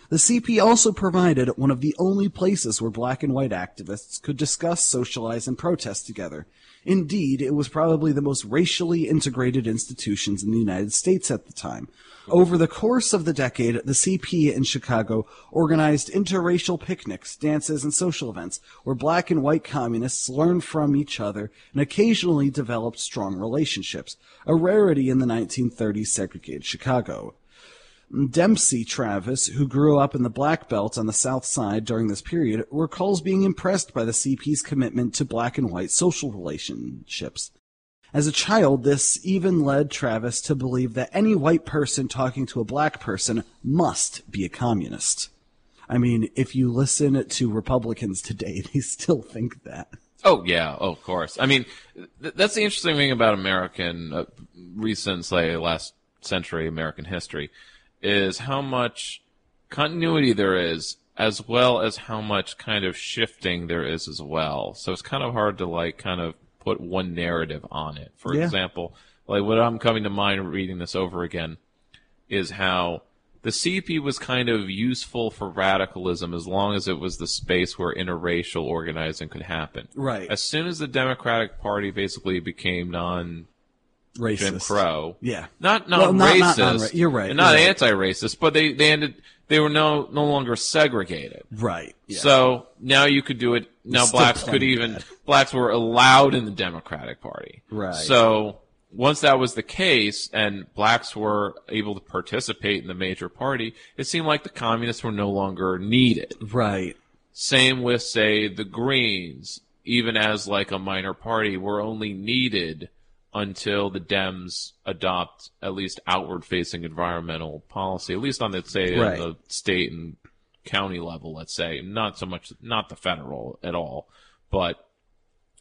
The CP also provided one of the only places where black and white activists could discuss, socialize, and protest together. Indeed, it was probably the most racially integrated institutions in the United States at the time. Over the course of the decade, the CP in Chicago organized interracial picnics, dances, and social events where black and white communists learned from each other and occasionally developed strong relationships, a rarity in the 1930s segregated Chicago. Dempsey Travis, who grew up in the Black Belt on the South Side during this period, recalls being impressed by the CP's commitment to black and white social relationships. As a child, this even led Travis to believe that any white person talking to a black person must be a communist. I mean, if you listen to Republicans today, they still think that. Oh yeah, oh, of course. I mean, th- that's the interesting thing about American uh, recent, say, last century American history, is how much continuity there is, as well as how much kind of shifting there is as well. So it's kind of hard to like kind of put one narrative on it. For Yeah. example, like what I'm coming to mind reading this over again is how the CP was kind of useful for radicalism as long as it was the space where interracial organizing could happen. Right. As soon as the Democratic Party basically became non Racist. Jim Crow. Yeah. Not Well, non not- racist. not non-ra- you're right, And not right. anti-racist, but they they ended they were no no longer segregated. Right. yeah. So now you could do it. Now It's blacks could even bad. blacks were allowed in the Democratic Party. Right. So once that was the case and blacks were able to participate in the major party, it seemed like the communists were no longer needed. Right. Same with say the Greens, even as like a minor party, were only needed until the Dems adopt at least outward facing environmental policy, at least on the say Right. the state and county level, let's say. Not so much not the federal at all, but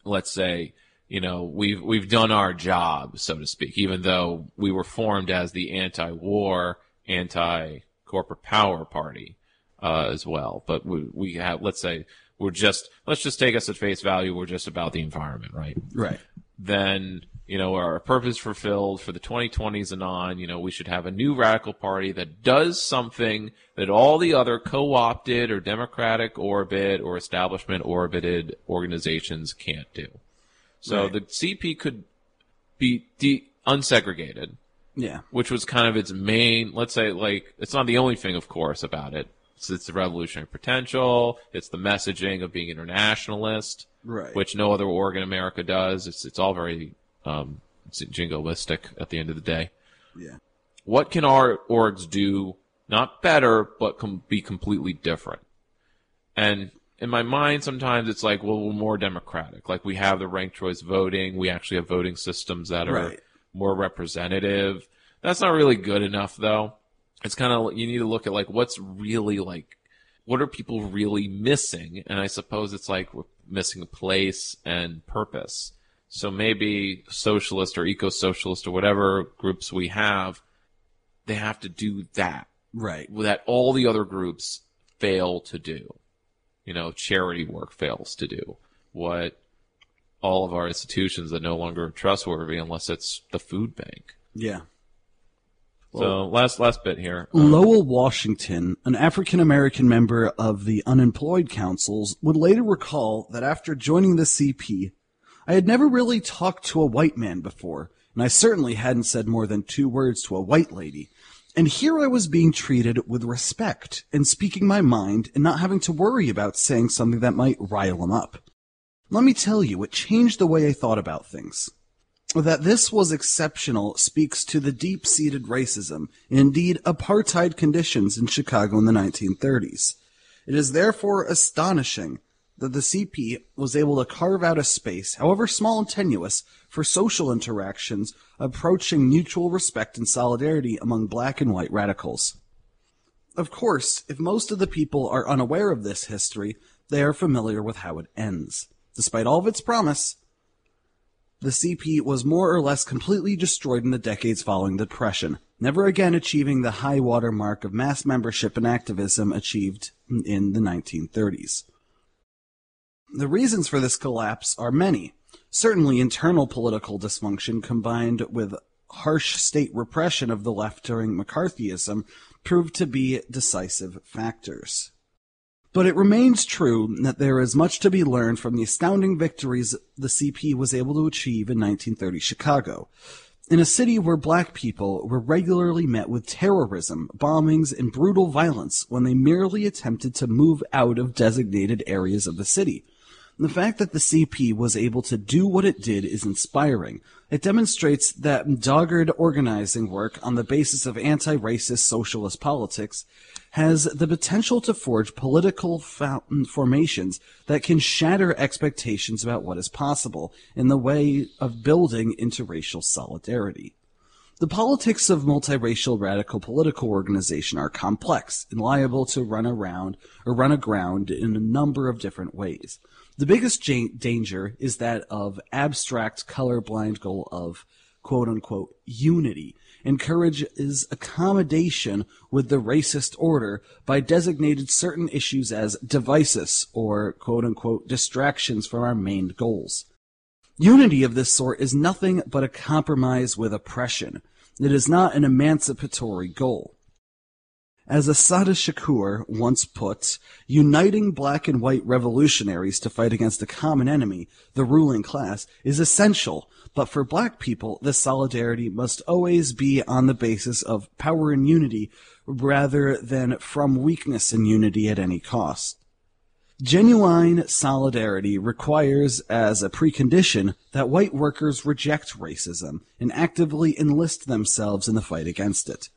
let's say, you know, we've we've done our job, so to speak, even though we were formed as the anti war, anti corporate power party uh, as well. But we we have let's say we're just let's just take us at face value, we're just about the environment, right? Right. Then you know our purpose fulfilled for the 2020s and on you know we should have a new radical party that does something that all the other co-opted or democratic orbit or establishment orbited organizations can't do so Right. the cp could be de- unsegregated Yeah. which was kind of its main let's say like it's not the only thing of course about it it's, it's the revolutionary potential it's the messaging of being internationalist Right. which no other org in america does. It's, it's all very um, jingoistic at the end of the day. Yeah. what can our orgs do not better but com- be completely different? And in my mind sometimes it's like well we're more democratic. Like we have the ranked choice voting. We actually have voting systems that are Right. more representative. That's not really good enough though it's kind of you need to look at like what's really like what are people really missing and i suppose it's like we're missing a place and purpose So maybe socialist or eco-socialist or whatever groups we have, they have to do that. Right. That all the other groups fail to do. You know, charity work fails to do. What all of our institutions that no longer are trustworthy unless it's the food bank. Yeah. So last last bit here. Um, Lowell Washington, an African American member of the Unemployed Councils, would later recall that after joining the CP, I had never really talked to a white man before, and I certainly hadn't said more than two words to a white lady. And here I was being treated with respect and speaking my mind and not having to worry about saying something that might rile him up. Let me tell you, it changed the way I thought about things. That this was exceptional speaks to the deep seated racism, indeed apartheid conditions in Chicago in the 1930s. It is therefore astonishing that the CP was able to carve out a space, however small and tenuous, for social interactions approaching mutual respect and solidarity among black and white radicals. Of course, if most of the people are unaware of this history, they are familiar with how it ends. Despite all of its promise, the CP was more or less completely destroyed in the decades following the Depression, never again achieving the high water mark of mass membership and activism achieved in the 1930s. The reasons for this collapse are many. Certainly internal political dysfunction combined with harsh state repression of the left during McCarthyism proved to be decisive factors. But it remains true that there is much to be learned from the astounding victories the CP was able to achieve in 1930 Chicago. In a city where black people were regularly met with terrorism, bombings, and brutal violence when they merely attempted to move out of designated areas of the city. The fact that the CP was able to do what it did is inspiring. It demonstrates that dogged organizing work on the basis of anti-racist socialist politics has the potential to forge political fo- formations that can shatter expectations about what is possible in the way of building interracial solidarity. The politics of multiracial radical political organization are complex and liable to run around or run aground in a number of different ways. The biggest danger is that of abstract colorblind goal of quote unquote unity encourages accommodation with the racist order by designated certain issues as devices or quote unquote distractions from our main goals. Unity of this sort is nothing but a compromise with oppression. It is not an emancipatory goal. As Assata Shakur once put, uniting black and white revolutionaries to fight against a common enemy, the ruling class, is essential, but for black people, this solidarity must always be on the basis of power and unity rather than from weakness and unity at any cost. Genuine solidarity requires as a precondition that white workers reject racism and actively enlist themselves in the fight against it.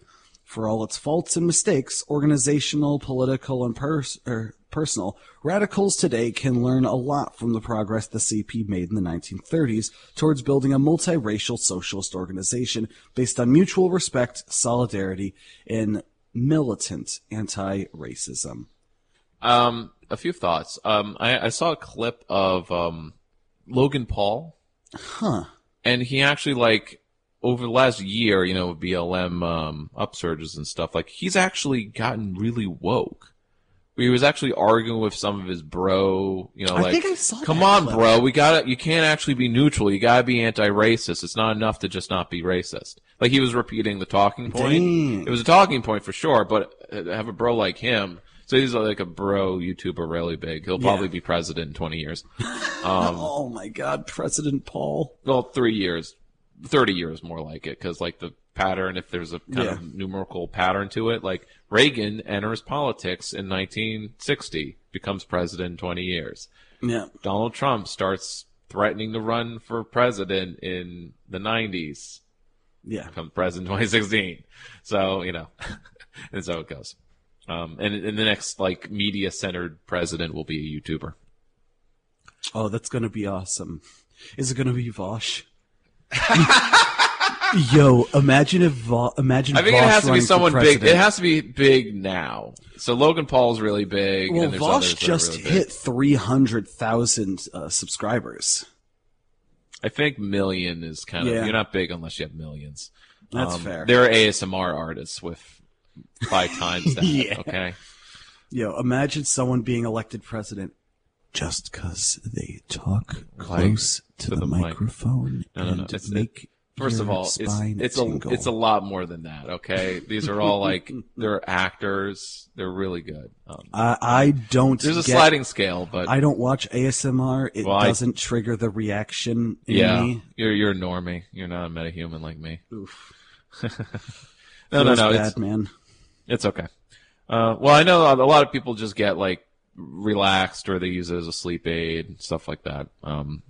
For all its faults and mistakes, organizational, political, and pers- er, personal, radicals today can learn a lot from the progress the CP made in the 1930s towards building a multiracial socialist organization based on mutual respect, solidarity, and militant anti-racism. Um, a few thoughts. Um, I, I saw a clip of um, Logan Paul. Huh. And he actually like over the last year, you know, with BLM um, upsurges and stuff, like he's actually gotten really woke. He was actually arguing with some of his bro, you know, I like, think I saw come on, clip." bro, we gotta, you can't actually be neutral. You gotta be anti-racist. It's not enough to just not be racist. Like he was repeating the talking point. Dang. It was a talking point for sure, but uh, have a bro like him. So he's like a bro YouTuber, really big. He'll probably Yeah. be president in 20 years. Um, oh my God, President Paul. well, three years, thirty years more like it, because like the pattern, if there's a kind Yeah. of numerical pattern to it, like Reagan enters politics in 1960, becomes president in 20 years. Yeah. Donald Trump starts threatening to run for president in the 90s, Yeah. becomes president 2016. So you know, and so it goes. Um, and, and the next like media centered president will be a YouTuber. Oh, that's gonna be awesome. Is it gonna be Vaush? Yo, imagine if Vo- imagine. I think it has to be running for someone big. president. It has to be big now. So Logan Paul's really big. Well, and there's Vaush others that are just really big. hit three hundred thousand uh, subscribers. I think million is kind of Yeah. you're not big unless you have millions. That's Um, fair. There are ASMR artists with five times that. Yeah. Okay. Yo, imagine someone being elected president just because they talk Like, close to, to the, the mic. microphone No, no, no. and It's- make First of all, it's it's a it's a lot more than that. Okay, these are all like they're actors. They're really good. Um, I, I don't. There's a get- sliding scale, but I don't watch ASMR. It Well, doesn't trigger the reaction in yeah, me. you're you're a normie. You're not a metahuman like me. Oof. no, no, no. bad, it's, man. It's okay. Uh, well, I know a lot of people just get like relaxed or they use it as a sleep aid stuff like that. Um,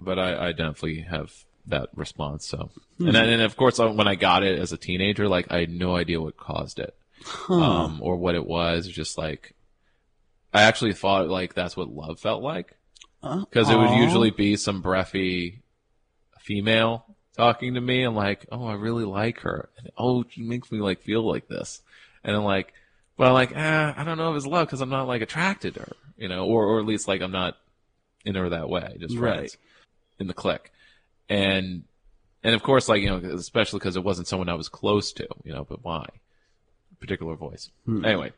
but I, I definitely have that response. So, Hmm. and then, and of course, uh, when I got it as a teenager, like I had no idea what caused it, Huh. um, or what it was. Just like I actually thought like that's what love felt like because it would usually be some breathy female talking to me. I'm like, oh, I really like her. And, oh, she makes me like feel like this. And I'm like, but I'm like, ah, I don't know if it's love because I'm not like attracted to her, you know, or or at least like I'm not in her that way, just friends Right. in the clique. And and of course, like you know, especially because it wasn't someone I was close to, you know. But why? Particular voice. Hmm. Anyway,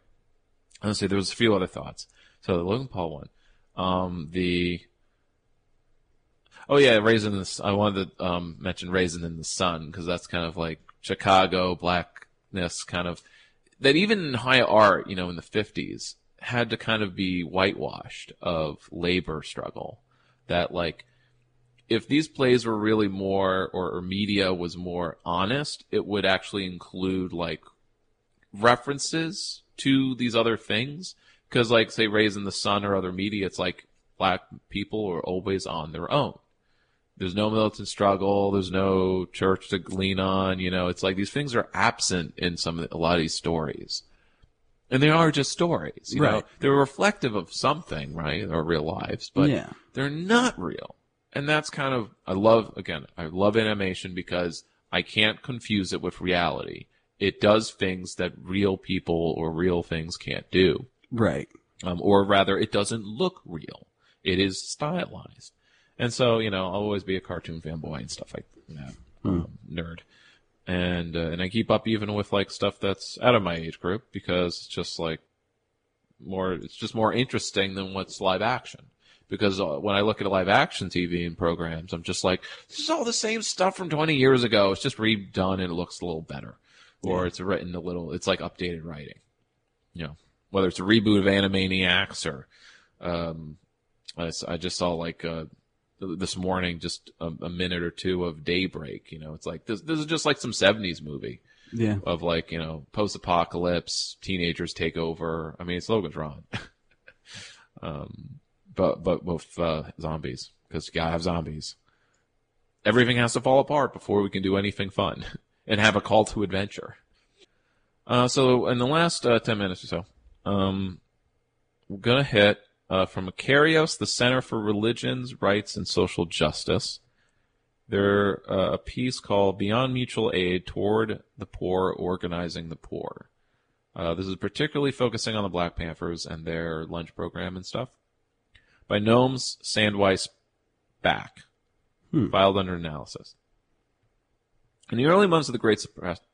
let's see. There was a few other thoughts. So the Logan Paul one, um, the oh yeah, Raisin in the S- I wanted to um, mention Raisin in the Sun because that's kind of like Chicago blackness, kind of that even in high art, you know, in the fifties, had to kind of be whitewashed of labor struggle. That like if these plays were really more or, or media was more honest, it would actually include like references to these other things. Because like say Raisin in the Sun or other media, it's like black people are always on their own. There's no militant struggle. There's no church to lean on. You know, it's like these things are absent in some of the, a lot of these stories, and they are just stories. You know, Right. they're reflective of something, right, or real lives, but Yeah. they're not real. And that's kind of I love again. I love animation because I can't confuse it with reality. It does things that real people or real things can't do Right. um, or rather, it doesn't look real. It is stylized, and so you know, I'll always be a cartoon fanboy and stuff like that, um, nerd, and uh, and I keep up even with like stuff that's out of my age group because it's just like more. It's just more interesting than what's live action. Because uh, when I look at live action TV and programs, I'm just like, this is all the same stuff from 20 years ago. It's just redone and it looks a little better, or Yeah. it's written a little. It's like updated writing you know, whether it's a reboot of Animaniacs or, um, I, I just saw like, uh, this morning, just a, a minute or two of Daybreak, you know, it's like, this, this is just like some 70s movie Yeah. of like, you know, post-apocalypse, teenagers take over. I mean, it's Logan's Run. um, but, but with, uh, zombies, because you gotta have zombies. Everything has to fall apart before we can do anything fun and have a call to adventure. Uh, so in the last uh, 10 minutes or so, um, we're going to hit uh, from Kairos, the Center for Religions, Rights, and Social Justice. They're uh, a piece called Beyond Mutual Aid Toward the Poor, Organizing the Poor. Uh, this is particularly focusing on the Black Panthers and their lunch program and stuff. By Gnomes Sandweiss Back, Hmm. filed under analysis. In the early months of the Great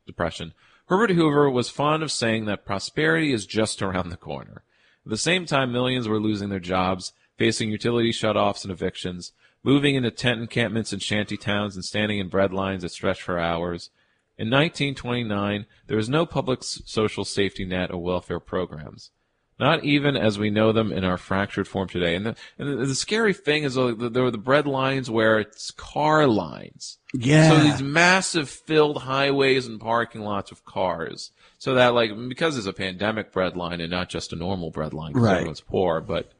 Depression, Herbert Hoover was fond of saying that prosperity is just around the corner. At the same time, millions were losing their jobs, facing utility shutoffs and evictions, moving into tent encampments and shanty towns and standing in bread lines that stretched for hours. In 1929, there was no public social safety net or welfare programs. Not even as we know them in our fractured form today. And the, and the, the scary thing is uh, there were the bread lines where it's car lines. Yeah. So these massive filled highways and parking lots of cars. So that like because it's a pandemic bread line and not just a normal bread line because Right. everyone's poor, but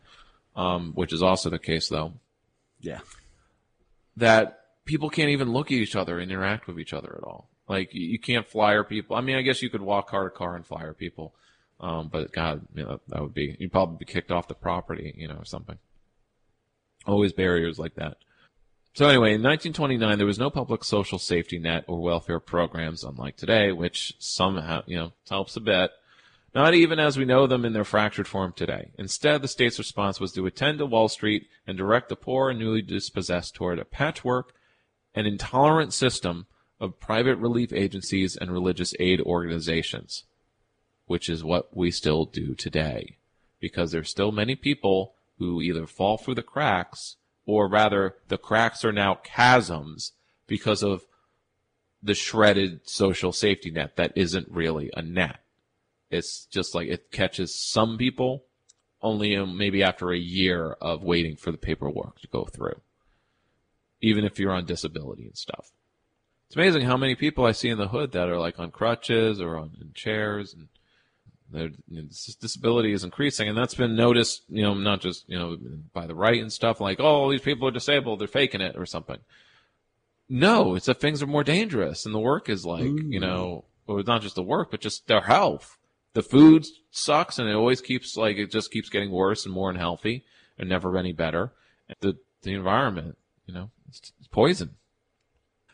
um, which is also the case though, Yeah. that people can't even look at each other and interact with each other at all. Like you you can't flyer people. I mean, I guess you could walk car to car and flyer people, um, but God, you know, that would be you'd probably be kicked off the property, you know, or something. Always barriers like that. So anyway, in 1929, there was no public social safety net or welfare programs, unlike today, which somehow, you know, helps a bit. not even as we know them in their fractured form today. Instead, the state's response was to attend to Wall Street and direct the poor and newly dispossessed toward a patchwork and intolerant system of private relief agencies and religious aid organizations, which is what we still do today. Because there's still many people who either fall through the cracks, or rather, the cracks are now chasms because of the shredded social safety net that isn't really a net. It's just like it catches some people only um, maybe after a year of waiting for the paperwork to go through, even if you're on disability and stuff. It's amazing how many people I see in the hood that are like on crutches or on chairs, and their disability is increasing, and that's been noticed. You know, not just you know by the right and stuff like, oh, these people are disabled, they're faking it or something. No, it's that things are more dangerous, and the work is like you mm-hmm. know, or not just the work, but just their health. The food sucks, and it always keeps like it just keeps getting worse and more unhealthy, and never any better. The the environment, you know, it's, it's poison.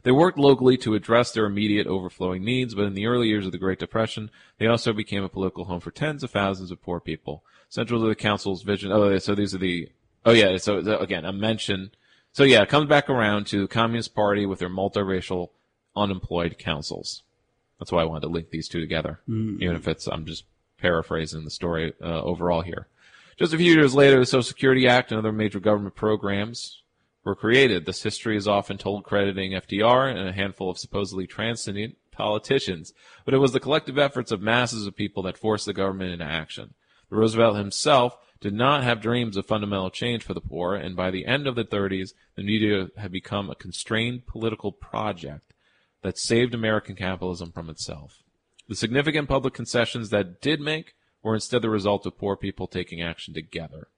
They worked locally to address their immediate overflowing needs, but in the early years of the Great Depression, they also became a political home for tens of thousands of poor people. Central to the council's vision. Oh, so these are the. Oh yeah. So again, a mention. So yeah, it comes back around to the Communist Party with their multiracial unemployed councils. That's why I wanted to link these two together, Mm. even if it's I'm just paraphrasing the story uh, overall here. Just a few years later, the Social Security Act and other major government programs were created. This history is often told crediting FDR and a handful of supposedly transcendent politicians, but it was the collective efforts of masses of people that forced the government into action. Roosevelt himself did not have dreams of fundamental change for the poor, and by the end of the 30s, the New Deal had become a constrained political project that saved American capitalism from itself. The significant public concessions that did make were instead the result of poor people taking action together.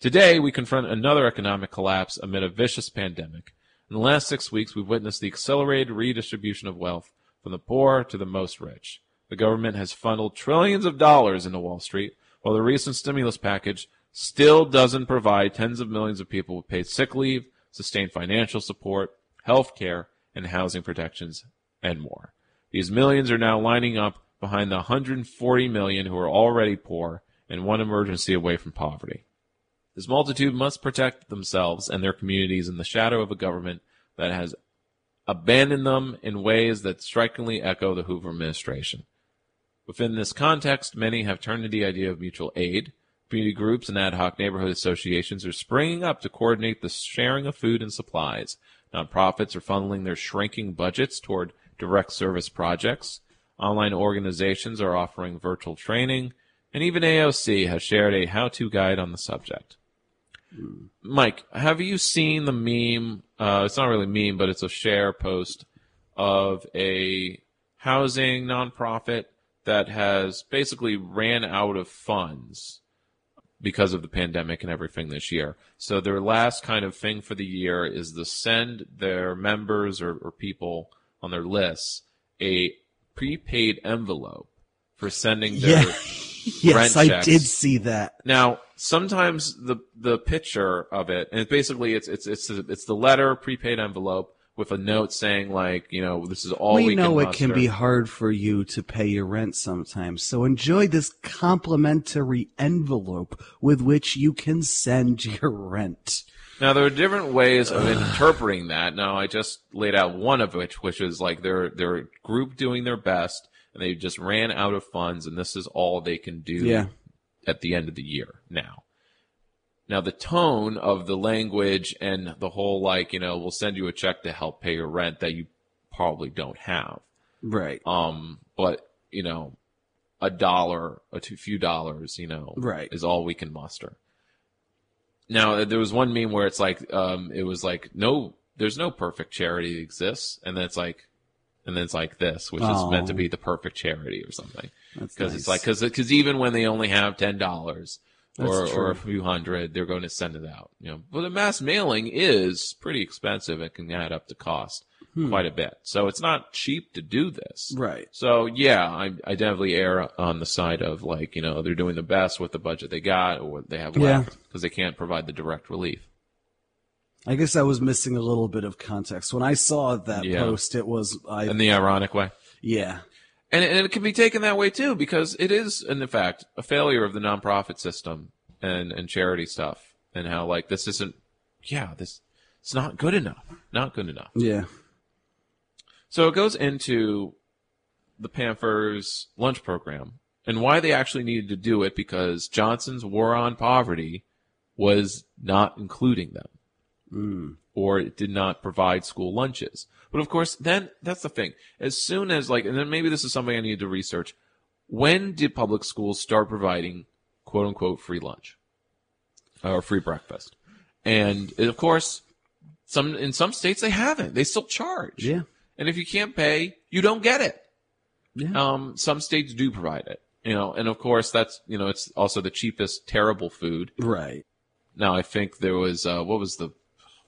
Today, we confront another economic collapse amid a vicious pandemic. In the last six weeks, we've witnessed the accelerated redistribution of wealth from the poor to the most rich. The government has funneled trillions of dollars into Wall Street, while the recent stimulus package still doesn't provide tens of millions of people with paid sick leave, sustained financial support, health care, and housing protections, and more. These millions are now lining up behind the 140 million who are already poor and one emergency away from poverty. This multitude must protect themselves and their communities in the shadow of a government that has abandoned them in ways that strikingly echo the Hoover administration. Within this context, many have turned to the idea of mutual aid. Community groups and ad hoc neighborhood associations are springing up to coordinate the sharing of food and supplies. Nonprofits are funneling their shrinking budgets toward direct service projects. Online organizations are offering virtual training, and even AOC has shared a how-to guide on the subject. Mike, have you seen the meme? Uh, it's not really meme, but it's a share post of a housing nonprofit that has basically ran out of funds because of the pandemic and everything this year. So their last kind of thing for the year is to send their members or, or people on their lists a prepaid envelope for sending their Yeah. yes, rent I did see that. Now, sometimes the the picture of it, and basically it's it's it's it's the letter prepaid envelope with a note saying like, you know, this is all we, we know can it can be hard for you to pay your rent sometimes, so enjoy this complimentary envelope with which you can send your rent. Now there are different ways of interpreting that. Now I just laid out one of which, which is like they're they're group doing their best, and they just ran out of funds, and this is all they can do Yeah. At the end of the year now. Now the tone of the language and the whole like you know we'll send you a check to help pay your rent that you probably don't have. Right. Um, but you know, a dollar, a two, few dollars, you know, Right. is all we can muster. Now there was one meme where it's like, um, it was like, no, there's no perfect charity that exists, and then it's like, and then it's like this, which is meant to Oh. be the perfect charity or something. Because nice. it's like, because because even when they only have ten dollars or or a few hundred, they're going to send it out. You know, but a mass mailing is pretty expensive. It can add up to cost Hmm. quite a bit. So it's not cheap to do this. Right. So yeah, I, I definitely err on the side of like you know they're doing the best with the budget they got or what they have left because they can't provide the direct relief. I guess I was missing a little bit of context when I saw that Yeah. post. It was I In the ironic way. yeah And, and it can be taken that way too, because it is, in fact, a failure of the nonprofit system and, and charity stuff, and how like this isn't, yeah, this it's not good enough, not good enough. Yeah. So it goes into the Panthers lunch program and why they actually needed to do it because Johnson's war on poverty was not including them Mm. or it did not provide school lunches. But of course, then that's the thing. As soon as like, and then maybe this is something I need to research. When did public schools start providing quote unquote free lunch or free breakfast? And of course, some in some states they haven't. They still charge. Yeah. And if you can't pay, you don't get it. Yeah. Um, some states do provide it. You know, and of course that's you know it's also the cheapest terrible food. Right. Now I think there was uh, what was the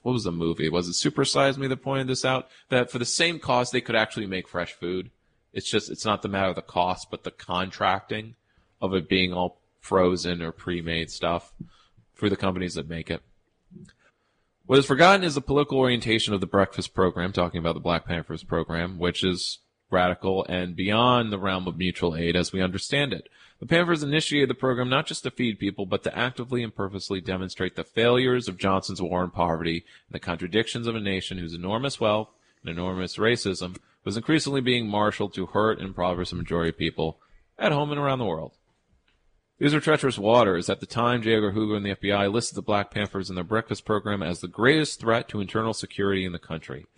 what was the movie? Was it Super Size Me that pointed this out? That for the same cost they could actually make fresh food. It's just it's not the matter of the cost, but the contracting of it being all frozen or pre-made stuff for the companies that make it. What is forgotten is the political orientation of the breakfast program, talking about the Black Panthers program, which is radical and beyond the realm of mutual aid as we understand it. The Panthers initiated the program not just to feed people, but to actively and purposely demonstrate the failures of Johnson's war on poverty and the contradictions of a nation whose enormous wealth and enormous racism was increasingly being marshaled to hurt and impoverish a majority of people at home and around the world. These are treacherous waters. At the time, J. Edgar Hoover and the FBI listed the Black Panthers in their breakfast program as the greatest threat to internal security in the country.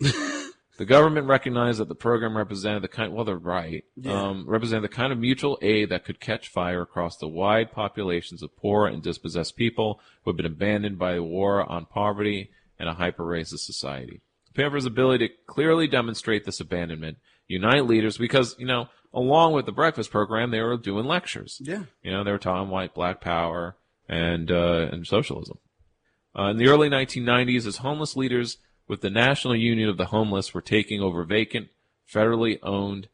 the government recognized that the program represented the kind, well, they're right, Yeah. um, represented the kind of mutual aid that could catch fire across the wide populations of poor and dispossessed people who had been abandoned by the war on poverty and a hyper-racist society. Panthers' ability to clearly demonstrate this abandonment, unite leaders, because, you know, along with the breakfast program, they were doing lectures. Yeah. You know, they were talking white, black power and, uh, and socialism. Uh, in the early 1990s, as homeless leaders with the National Union of the Homeless were taking over vacant, federally owned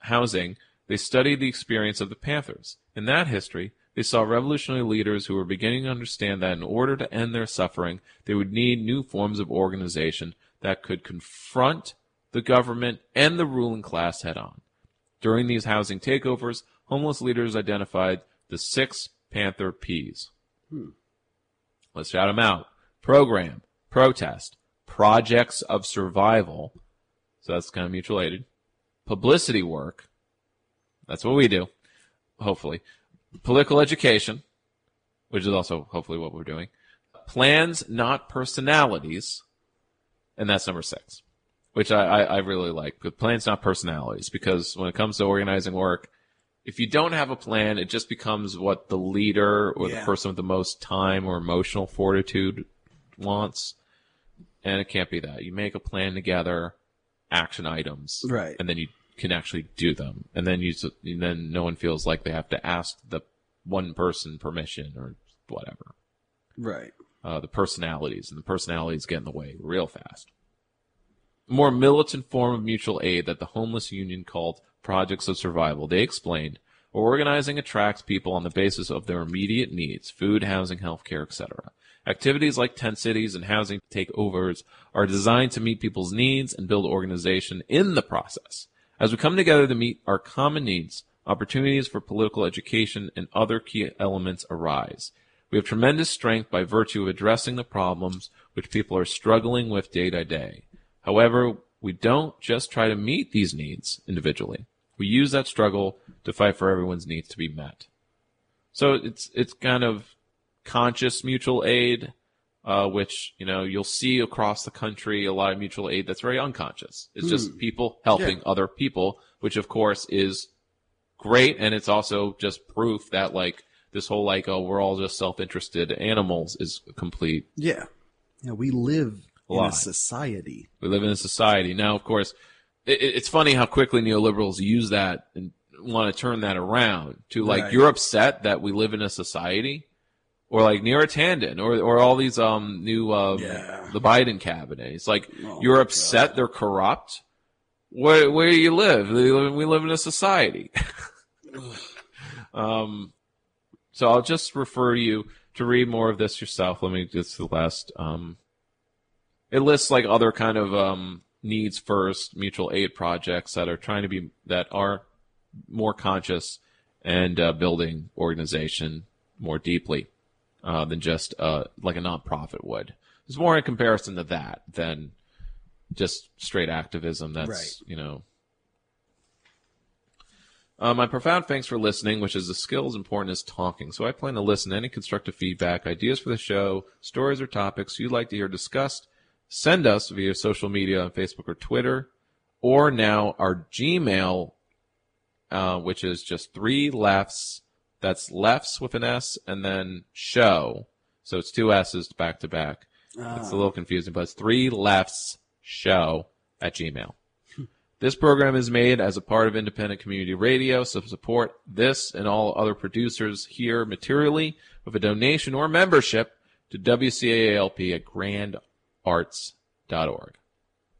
housing, they studied the experience of the Panthers. In that history, they saw revolutionary leaders who were beginning to understand that in order to end their suffering, they would need new forms of organization that could confront the government and the ruling class head on. During these housing takeovers, homeless leaders identified the six Panther Ps. Hmm. Let's shout them out. Program, protest, projects of survival. So that's kind of mutual aided. Publicity work. That's what we do. Hopefully. Political education, which is also hopefully what we're doing. Plans, not personalities. And that's number six, which I, I, I really like. But plans, not personalities, because when it comes to organizing work, if you don't have a plan, it just becomes what the leader or the person with the most time or emotional fortitude wants. And it can't be that. You make a plan together, action items, Right. and then you can actually do them. And then you, and then no one feels like they have to ask the one person permission or whatever. Right. Uh, the personalities, and the personalities get in the way real fast. A more militant form of mutual aid that the homeless union called projects of survival. They explained, organizing attracts people on the basis of their immediate needs, food, housing, healthcare, etc. Activities like tent cities and housing takeovers are designed to meet people's needs and build organization in the process. As we come together to meet our common needs, opportunities for political education and other key elements arise. We have tremendous strength by virtue of addressing the problems which people are struggling with day to day. However, we don't just try to meet these needs individually. We use that struggle to fight for everyone's needs to be met. So it's it's kind of conscious mutual aid, uh, which you know you'll see across the country a lot of mutual aid that's very unconscious. It's just Hmm. people helping Yeah. other people, which of course is great, and it's also just proof that like this whole like oh we're all just self-interested animals is complete Yeah. Yeah, we live in a society. we live in a society now. Of course, it- it's funny how quickly neoliberals use that and want to turn that around to like Right. you're upset that we live in a society, or like Neera Tanden, or or all these um new um the Biden cabinet. It's like Oh, you're upset they're corrupt. Where where do you live? We live, we live in a society. um, so I'll just refer you to read more of this yourself. Let me just the last um it lists like other kind of um, needs first mutual aid projects that are trying to be that are more conscious and uh, building organization more deeply uh, than just uh, like a nonprofit would. It's more in comparison to that than just straight activism. That's Right. you know. Uh, my profound thanks for listening, which is a skill as important as talking. So I plan to listen to any constructive feedback, ideas for the show, stories or topics you'd like to hear discussed. Send us via social media on Facebook or Twitter, or now our Gmail, uh, which is just three lefts. That's lefts with an S and then show. So it's two S's back to back. It's a ah. little confusing, but it's three lefts show at Gmail. This program is made as a part of independent community radio, so support this and all other producers here materially with a donation or membership to WCALP at grandarts.org.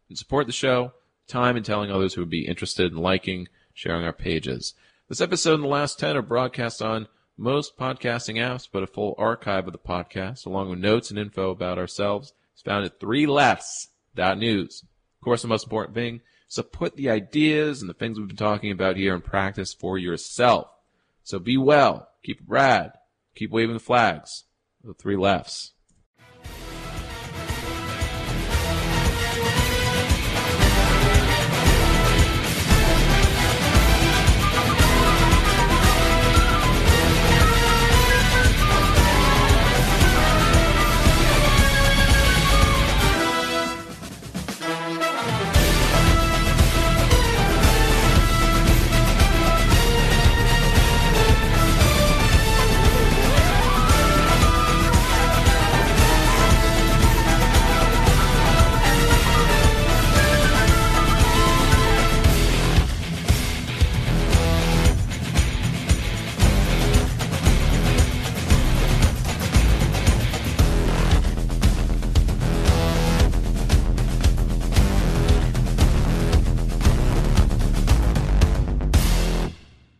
And support the show, time and telling others who would be interested in liking, sharing our pages. This episode and the last 10 are broadcast on most podcasting apps, but a full archive of the podcast, along with notes and info about ourselves, is found at 3lefts.news. Of course, the most important thing is to put the ideas and the things we've been talking about here in practice for yourself. So be well, keep it rad, keep waving the flags. The three lefts.